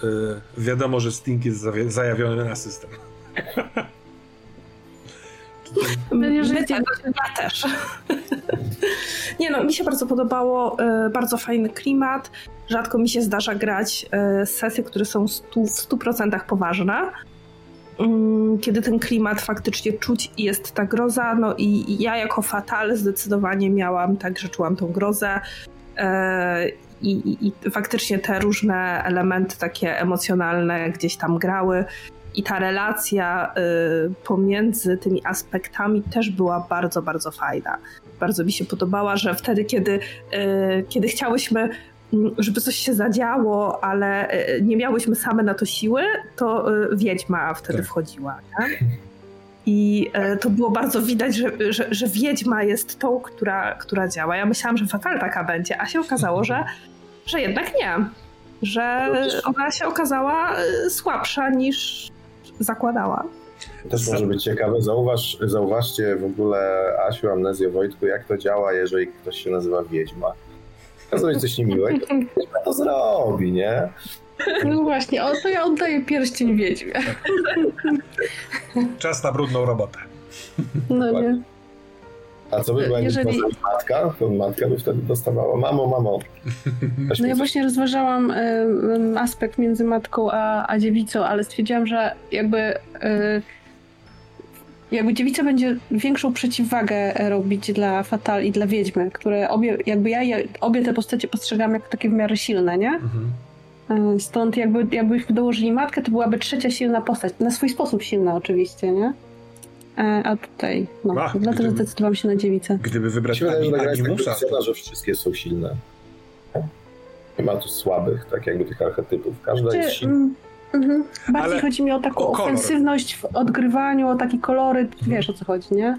y, wiadomo, że Sting jest zajawiony na system. My, my tak, ja też. Nie no, mi się bardzo podobało, y, bardzo fajny klimat. Rzadko mi się zdarza grać y, sesje, które są stu, w 100% poważne. Mm, kiedy ten klimat faktycznie czuć i jest ta groza, no i ja jako fatal zdecydowanie miałam tak, że czułam tą grozę e, i, i, i faktycznie te różne elementy takie emocjonalne gdzieś tam grały i ta relacja y, pomiędzy tymi aspektami też była bardzo, bardzo fajna. Bardzo mi się podobała, że wtedy, kiedy, y, kiedy chciałyśmy żeby coś się zadziało, ale e, nie miałyśmy same na to siły, to wiedźma wtedy tak. wchodziła. Nie? I to było bardzo widać, że, że, że, wiedźma jest tą, która, która działa. Ja myślałam, że Fatal taka będzie, a się okazało, że, że jednak nie. Że ona się okazała słabsza niż zakładała. Też może być ciekawe. Zauważ, zauważcie w ogóle, Asiu, Amnezję, Wojtku, jak to działa, jeżeli ktoś się nazywa Wiedźma zrobić coś niemiłego, to zrobi, nie? No właśnie, o to ja oddaję pierścień wiedźmie. Czas na brudną robotę. No nie. A co by była Jeżeli... matka? To matka by wtedy dostawała, mamo, mamo. No ja właśnie rozważałam y, aspekt między matką a, a dziewicą, ale stwierdziłam, że jakby y, jakby dziewica będzie większą przeciwwagę robić dla Fatal i dla Wiedźmy, które obie, jakby ja je, obie te postacie postrzegam jako takie w miarę silne, nie? Mhm. E, stąd jakby, jakbyśmy dołożyli matkę, to byłaby trzecia silna postać. Na swój sposób silna oczywiście, nie? E, a tutaj, no, Ach, dlatego gdyby, zdecydowałam się na dziewicę. Gdyby wybrać Myślę, Animusa... To... że wszystkie są silne. Nie ma tu słabych, tak jakby tych archetypów. Każda Czy, jest silna. Mm, Mhm. Bardziej Ale chodzi mi o taką o ofensywność w odgrywaniu, o taki koloryt, mhm. wiesz o co chodzi, nie?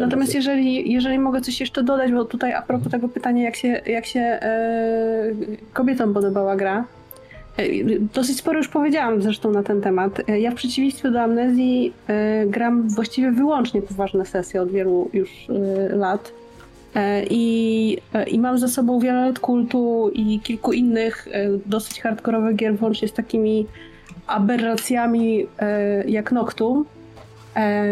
Natomiast jeżeli, jeżeli mogę coś jeszcze dodać, bo tutaj a propos tego pytania, jak się, jak się e, kobietom podobała gra, Dosyć sporo już powiedziałam zresztą na ten temat. E, ja w przeciwieństwie do amnezji e, gram właściwie wyłącznie poważne sesje od wielu już e, lat. E, I, I mam za sobą wiele lat kultu i kilku innych dosyć hardkorowych gier, włącznie z takimi aberracjami e, jak Noctum. E,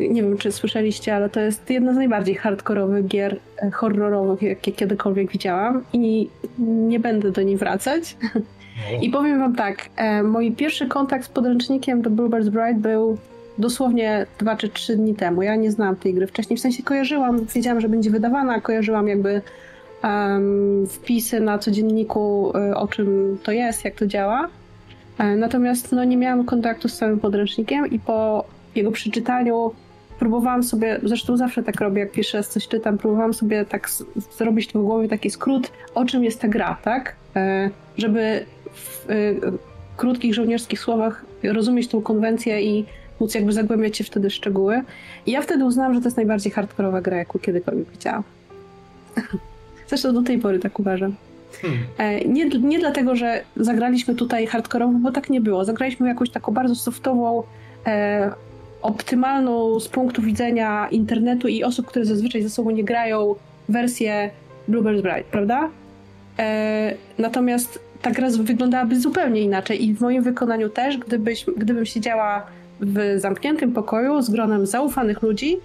nie wiem, czy słyszeliście, ale to jest jedna z najbardziej hardkorowych gier e, horrorowych, jakie kiedykolwiek widziałam i nie będę do niej wracać. No. I powiem wam tak, mój pierwszy kontakt z podręcznikiem do Bluebird's Bride był dosłownie dwa czy trzy dni temu. Ja nie znałam tej gry wcześniej, w sensie kojarzyłam, wiedziałam, że będzie wydawana, kojarzyłam jakby um, wpisy na codzienniku, o czym to jest, jak to działa. E, natomiast no, nie miałam kontaktu z samym podręcznikiem i po jego przeczytaniu próbowałam sobie, zresztą zawsze tak robię, jak piszę, coś czytam, próbowałam sobie tak zrobić w głowie taki skrót, o czym jest ta gra, tak? E, żeby w e, krótkich żołnierskich słowach rozumieć tą konwencję i móc jakby zagłębiać się wtedy w szczegóły. I ja wtedy uznałam, że to jest najbardziej hardkorowa gra, jaką kiedykolwiek widziałam. Zresztą do tej pory tak uważam. Hmm. Nie, nie dlatego, że zagraliśmy tutaj hardkorowo, bo tak nie było. Zagraliśmy jakąś taką bardzo softową, e, optymalną z punktu widzenia internetu i osób, które zazwyczaj ze sobą nie grają, wersję Bluebird's Bride, prawda? E, natomiast ta gra wyglądałaby zupełnie inaczej i w moim wykonaniu też, gdybyś, gdybym siedziała w zamkniętym pokoju z gronem zaufanych ludzi,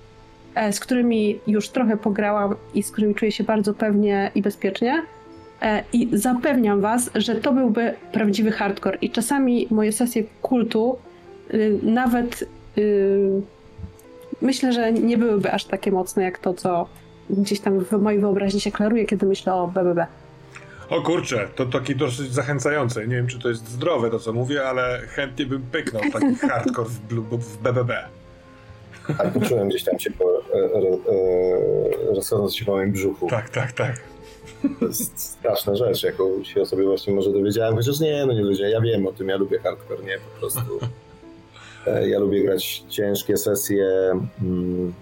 e, z którymi już trochę pograłam i z którymi czuję się bardzo pewnie i bezpiecznie, E, I zapewniam Was, że to byłby prawdziwy hardcore. I czasami moje sesje kultu y, nawet y, myślę, że nie byłyby aż takie mocne jak to, co gdzieś tam w mojej wyobraźni się klaruje, kiedy myślę o BBB. O kurczę, to taki dosyć zachęcające. Nie wiem, czy to jest zdrowe to, co mówię, ale chętnie bym pyknął taki hardcore w, w BBB. A poczułem gdzieś tam się po, e, e, e, rozchodząc się po moim brzuchu. Tak, tak, tak. To jest straszna rzecz, jaką się o sobie właśnie może dowiedziałem, chociaż nie, no nie wiedziałem, ja wiem o tym, ja lubię hardcore, nie, po prostu. Ja lubię grać ciężkie sesje, mm,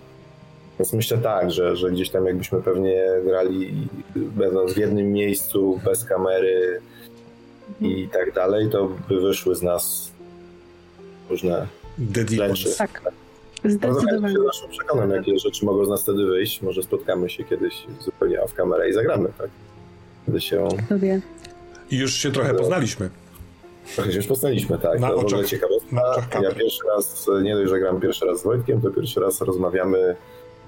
więc myślę tak, że, że gdzieś tam jakbyśmy pewnie grali będąc w jednym miejscu, bez kamery i tak dalej, to by wyszły z nas różne rzeczy. Tak, zdecydowanie. się przekonam, jakie rzeczy mogą z nas wtedy wyjść. Może spotkamy się kiedyś zupełnie off kamerę i zagramy, tak? Wtedy się Sobie. I już się trochę poznaliśmy. trochę się już poznaliśmy, tak? Na to w oczach. ciekawostka. Na oczach Ja pierwszy raz, nie dość, że gram pierwszy raz z Wojtkiem, to pierwszy raz rozmawiamy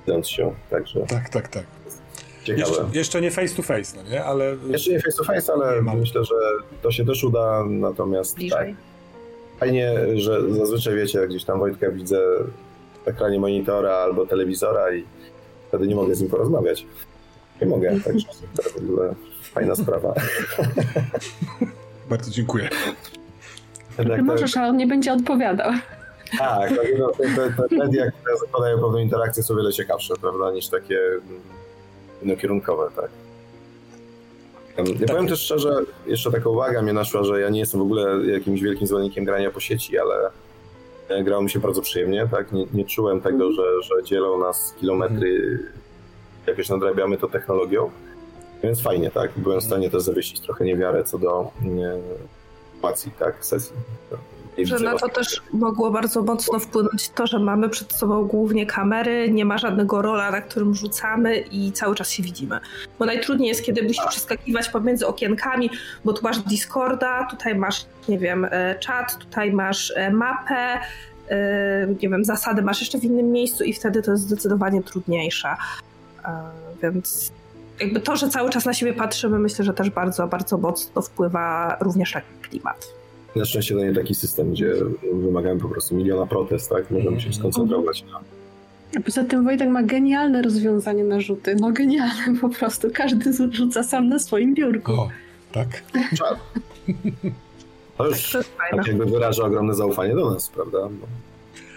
widząc się, także Tak, tak, tak. ciekawe. Jeszcze, jeszcze nie face to face, no nie? Ale Jeszcze nie face to face, ale myślę, że to się też uda, natomiast tak. Bliżej. Fajnie, że zazwyczaj wiecie, gdzieś tam Wojtka widzę w ekranie monitora albo telewizora i wtedy nie mogę z nim porozmawiać. Nie mogę, także to w ogóle fajna sprawa. bardzo dziękuję. Te- możesz, ale on nie będzie odpowiadał. Tak, tak, no, te, te, media, które zakładają pewną interakcję są wiele ciekawsze, prawda, niż takie mm, jednokierunkowe, tak. Ja powiem też szczerze, jeszcze taka uwaga mnie naszła, że ja nie jestem w ogóle jakimś wielkim zwolennikiem grania po sieci, ale e, grało mi się bardzo przyjemnie, tak, nie, nie czułem tego, że, że dzielą nas kilometry, jakoś nadrabiamy to technologią, więc fajnie, tak, byłem w stanie też zawiesić trochę niewiarę co do nie, sytuacji, tak, sesji. Że na to też mogło bardzo mocno wpłynąć to, że mamy przed sobą głównie kamery, nie ma żadnego rola, na którym rzucamy i cały czas się widzimy. Bo najtrudniej jest, kiedy musisz przeskakiwać pomiędzy okienkami, bo tu masz Discorda, tutaj masz, nie wiem, e, czat, tutaj masz e, mapę, e, nie wiem, zasady masz jeszcze w innym miejscu i wtedy to jest zdecydowanie trudniejsze. Więc jakby to, że cały czas na siebie patrzymy, myślę, że też bardzo, bardzo mocno wpływa również na klimat. Na szczęście to nie taki system, gdzie wymagamy po prostu miliona protest, tak? Możemy się skoncentrować na... A Poza tym Wojtek ma genialne rozwiązanie na rzuty. No genialne po prostu. Każdy rzuca sam na swoim biurku. O, tak. czat. To już To jest fajne. tak jakby wyraża ogromne zaufanie do nas, prawda? Bo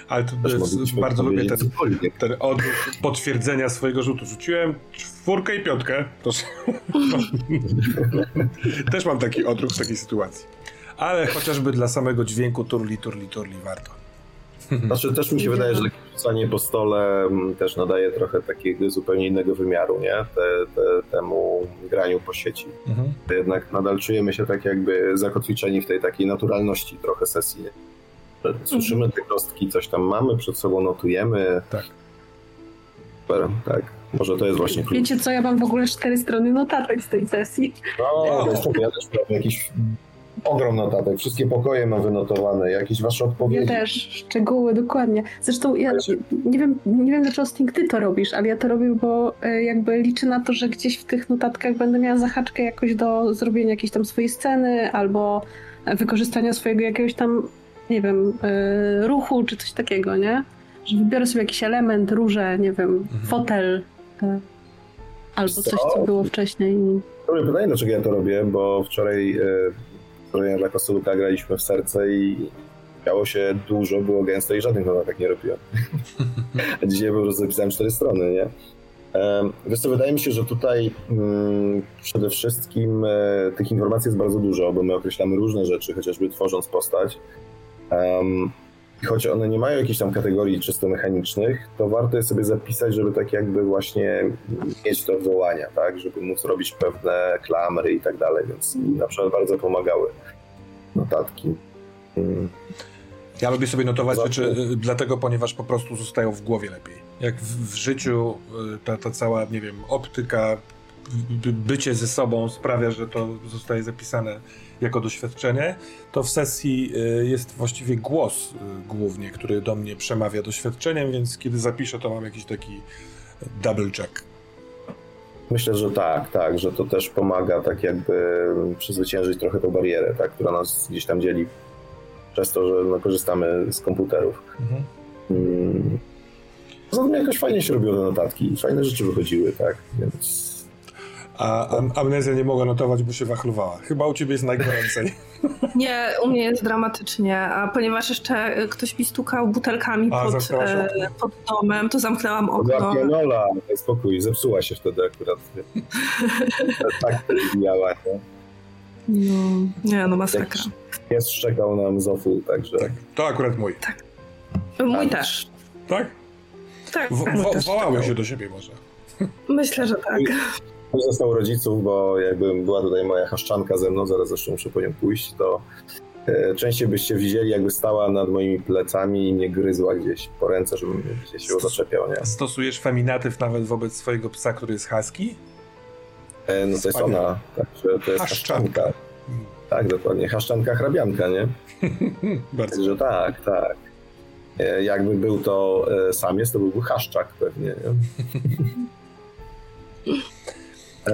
Ale to też jest, bardzo lubię ten, ten odruch potwierdzenia swojego rzutu. Rzuciłem czwórkę i piątkę. Proszę. Też mam taki odruch w takiej sytuacji. Ale chociażby dla samego dźwięku turli, turli, turli warto. Znaczy też mi się wydaje, że takie rzucanie po stole mm, też nadaje trochę takiego zupełnie innego wymiaru, nie? Te, te, temu graniu po sieci. Mhm. To jednak nadal czujemy się tak jakby zakotwiczeni w tej takiej naturalności trochę sesji. Słyszymy te kostki, coś tam mamy, przed sobą notujemy. Tak. Super, tak. Może to jest właśnie klucz. Wiecie co, ja mam w ogóle cztery strony notatek z tej sesji. No, wiesz, ja też mam jakiś ogrom notatek. Wszystkie pokoje mam wynotowane, jakieś wasze Ja odpowiedzi. też, szczegóły, dokładnie. Zresztą ja nie wiem, nie wiem dlaczego Sting ty to robisz, ale ja to robię, bo e, jakby liczę na to, że gdzieś w tych notatkach będę miała zahaczkę jakoś do zrobienia jakiejś tam swojej sceny albo wykorzystania swojego jakiegoś tam, nie wiem, e, ruchu czy coś takiego, nie? Że wybiorę sobie jakiś element, róże, nie wiem, fotel e, albo coś, co? co było wcześniej. Dobre pytanie, dlaczego ja to robię, bo wczoraj wczoraj dla Kostoluka graliśmy w serce i miało się dużo, było gęsto i żadnych notatek nie robiłem. A dzisiaj po prostu zapisałem cztery strony, nie? Wiesz co, wydaje mi się, że tutaj mm, przede wszystkim e, tych informacji jest bardzo dużo, bo my określamy różne rzeczy, chociażby tworząc postać. I choć one nie mają jakichś tam kategorii czysto mechanicznych, to warto je sobie zapisać, żeby tak jakby właśnie mieć te odwołania, tak, żeby móc robić pewne klamry i tak dalej, więc mi na przykład bardzo pomagały notatki. Mm, Ja lubię sobie notować Zawsze. rzeczy y, dlatego, ponieważ po prostu zostają w głowie lepiej. Jak w, w życiu y, ta, ta cała, nie wiem, optyka, bycie ze sobą sprawia, że to zostaje zapisane jako doświadczenie, to w sesji y, jest właściwie głos y, głównie, który do mnie przemawia doświadczeniem, więc kiedy zapiszę, to mam jakiś taki double check. Myślę, że tak, tak, że to też pomaga tak jakby przezwyciężyć trochę tą barierę, tak, która nas gdzieś tam dzieli przez to, że no, korzystamy z komputerów. Mhm. Mm, Poza tym jakoś fajnie się robiło te notatki, fajne rzeczy wychodziły, tak, więc... A am amnezja nie mogła notować, bo się wachlowała. Chyba u ciebie jest najgoręcej. Nie, u mnie jest dramatycznie, a ponieważ jeszcze ktoś mi stukał butelkami A, pod, e, pod domem, to zamknęłam okno. pianola, daj spokój, zepsuła się wtedy akurat. nie? tak to miała, nie? No, nie, no masakra. Pies szczekał nam z ofu, także... Tak, to akurat mój. Mój Tak. też. Tak? Tak, wo też. wołały się do siebie może. Myślę, że tak. Nie został rodziców, bo jakby była tutaj moja haszczanka ze mną, zaraz zresztą muszę po nią pójść, to e, częściej byście widzieli, jakby stała nad moimi plecami i mnie gryzła gdzieś po ręce, żebym się zaczepiał, nie? Stosujesz feminatyw nawet wobec swojego psa, który jest husky? E, no to jest ona, także to jest Haszczanka. haszczanka. Tak, dokładnie, haszczanka hrabianka, nie? Bardzo. Także tak, tak. E, Jakby był to e, samiec, to byłby haszczak pewnie, nie?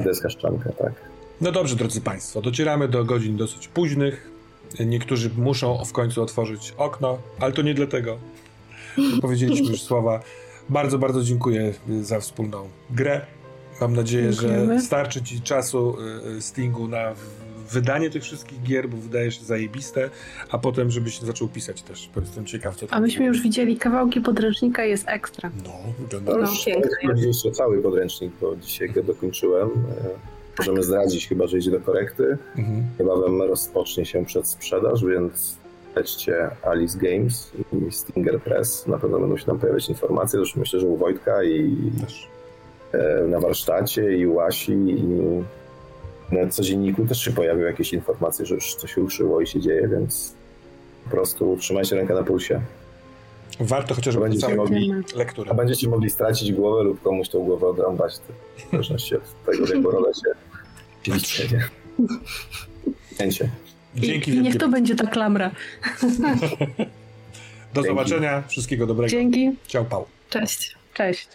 Jest haszczanka, tak. No dobrze, drodzy Państwo, docieramy do godzin dosyć późnych. Niektórzy muszą w końcu otworzyć okno, ale to nie dlatego. Powiedzieliśmy już słowa. Bardzo, bardzo dziękuję za wspólną grę. Mam nadzieję, że Dziękujemy. starczy Ci czasu y, Stingu na wydanie tych wszystkich gier, bo wydaje się zajebiste, a potem żebyś zaczął pisać też, bo jestem ciekaw, co A myśmy już widzieli kawałki podręcznika, jest ekstra. No, No, to będzie jeszcze cały podręcznik, bo dzisiaj go dokończyłem. E, Możemy zdradzić chyba, że idzie do korekty. Mhm. Niebawem rozpocznie się przedsprzedaż, więc śledźcie Alice Games i Stinger Press. Na pewno będą się tam pojawiać informacje. Zresztą myślę, że u Wojtka i Też. e, na warsztacie i u Asi i na codzienniku też się pojawią jakieś informacje, że już coś ruszyło i się dzieje, więc po prostu trzymajcie rękę na pulsie. Warto chociażby Będziecie mogli- lektury. A będziecie mogli stracić głowę lub komuś tą głowę odrąbać, w zależności od tego, w jaką rolę się liczy, nie? Chęcie. Dzięki I, niech to będzie ta klamra. Do Dzięki. zobaczenia. Wszystkiego dobrego. Dzięki. Ciao, Pał. Cześć. Cześć.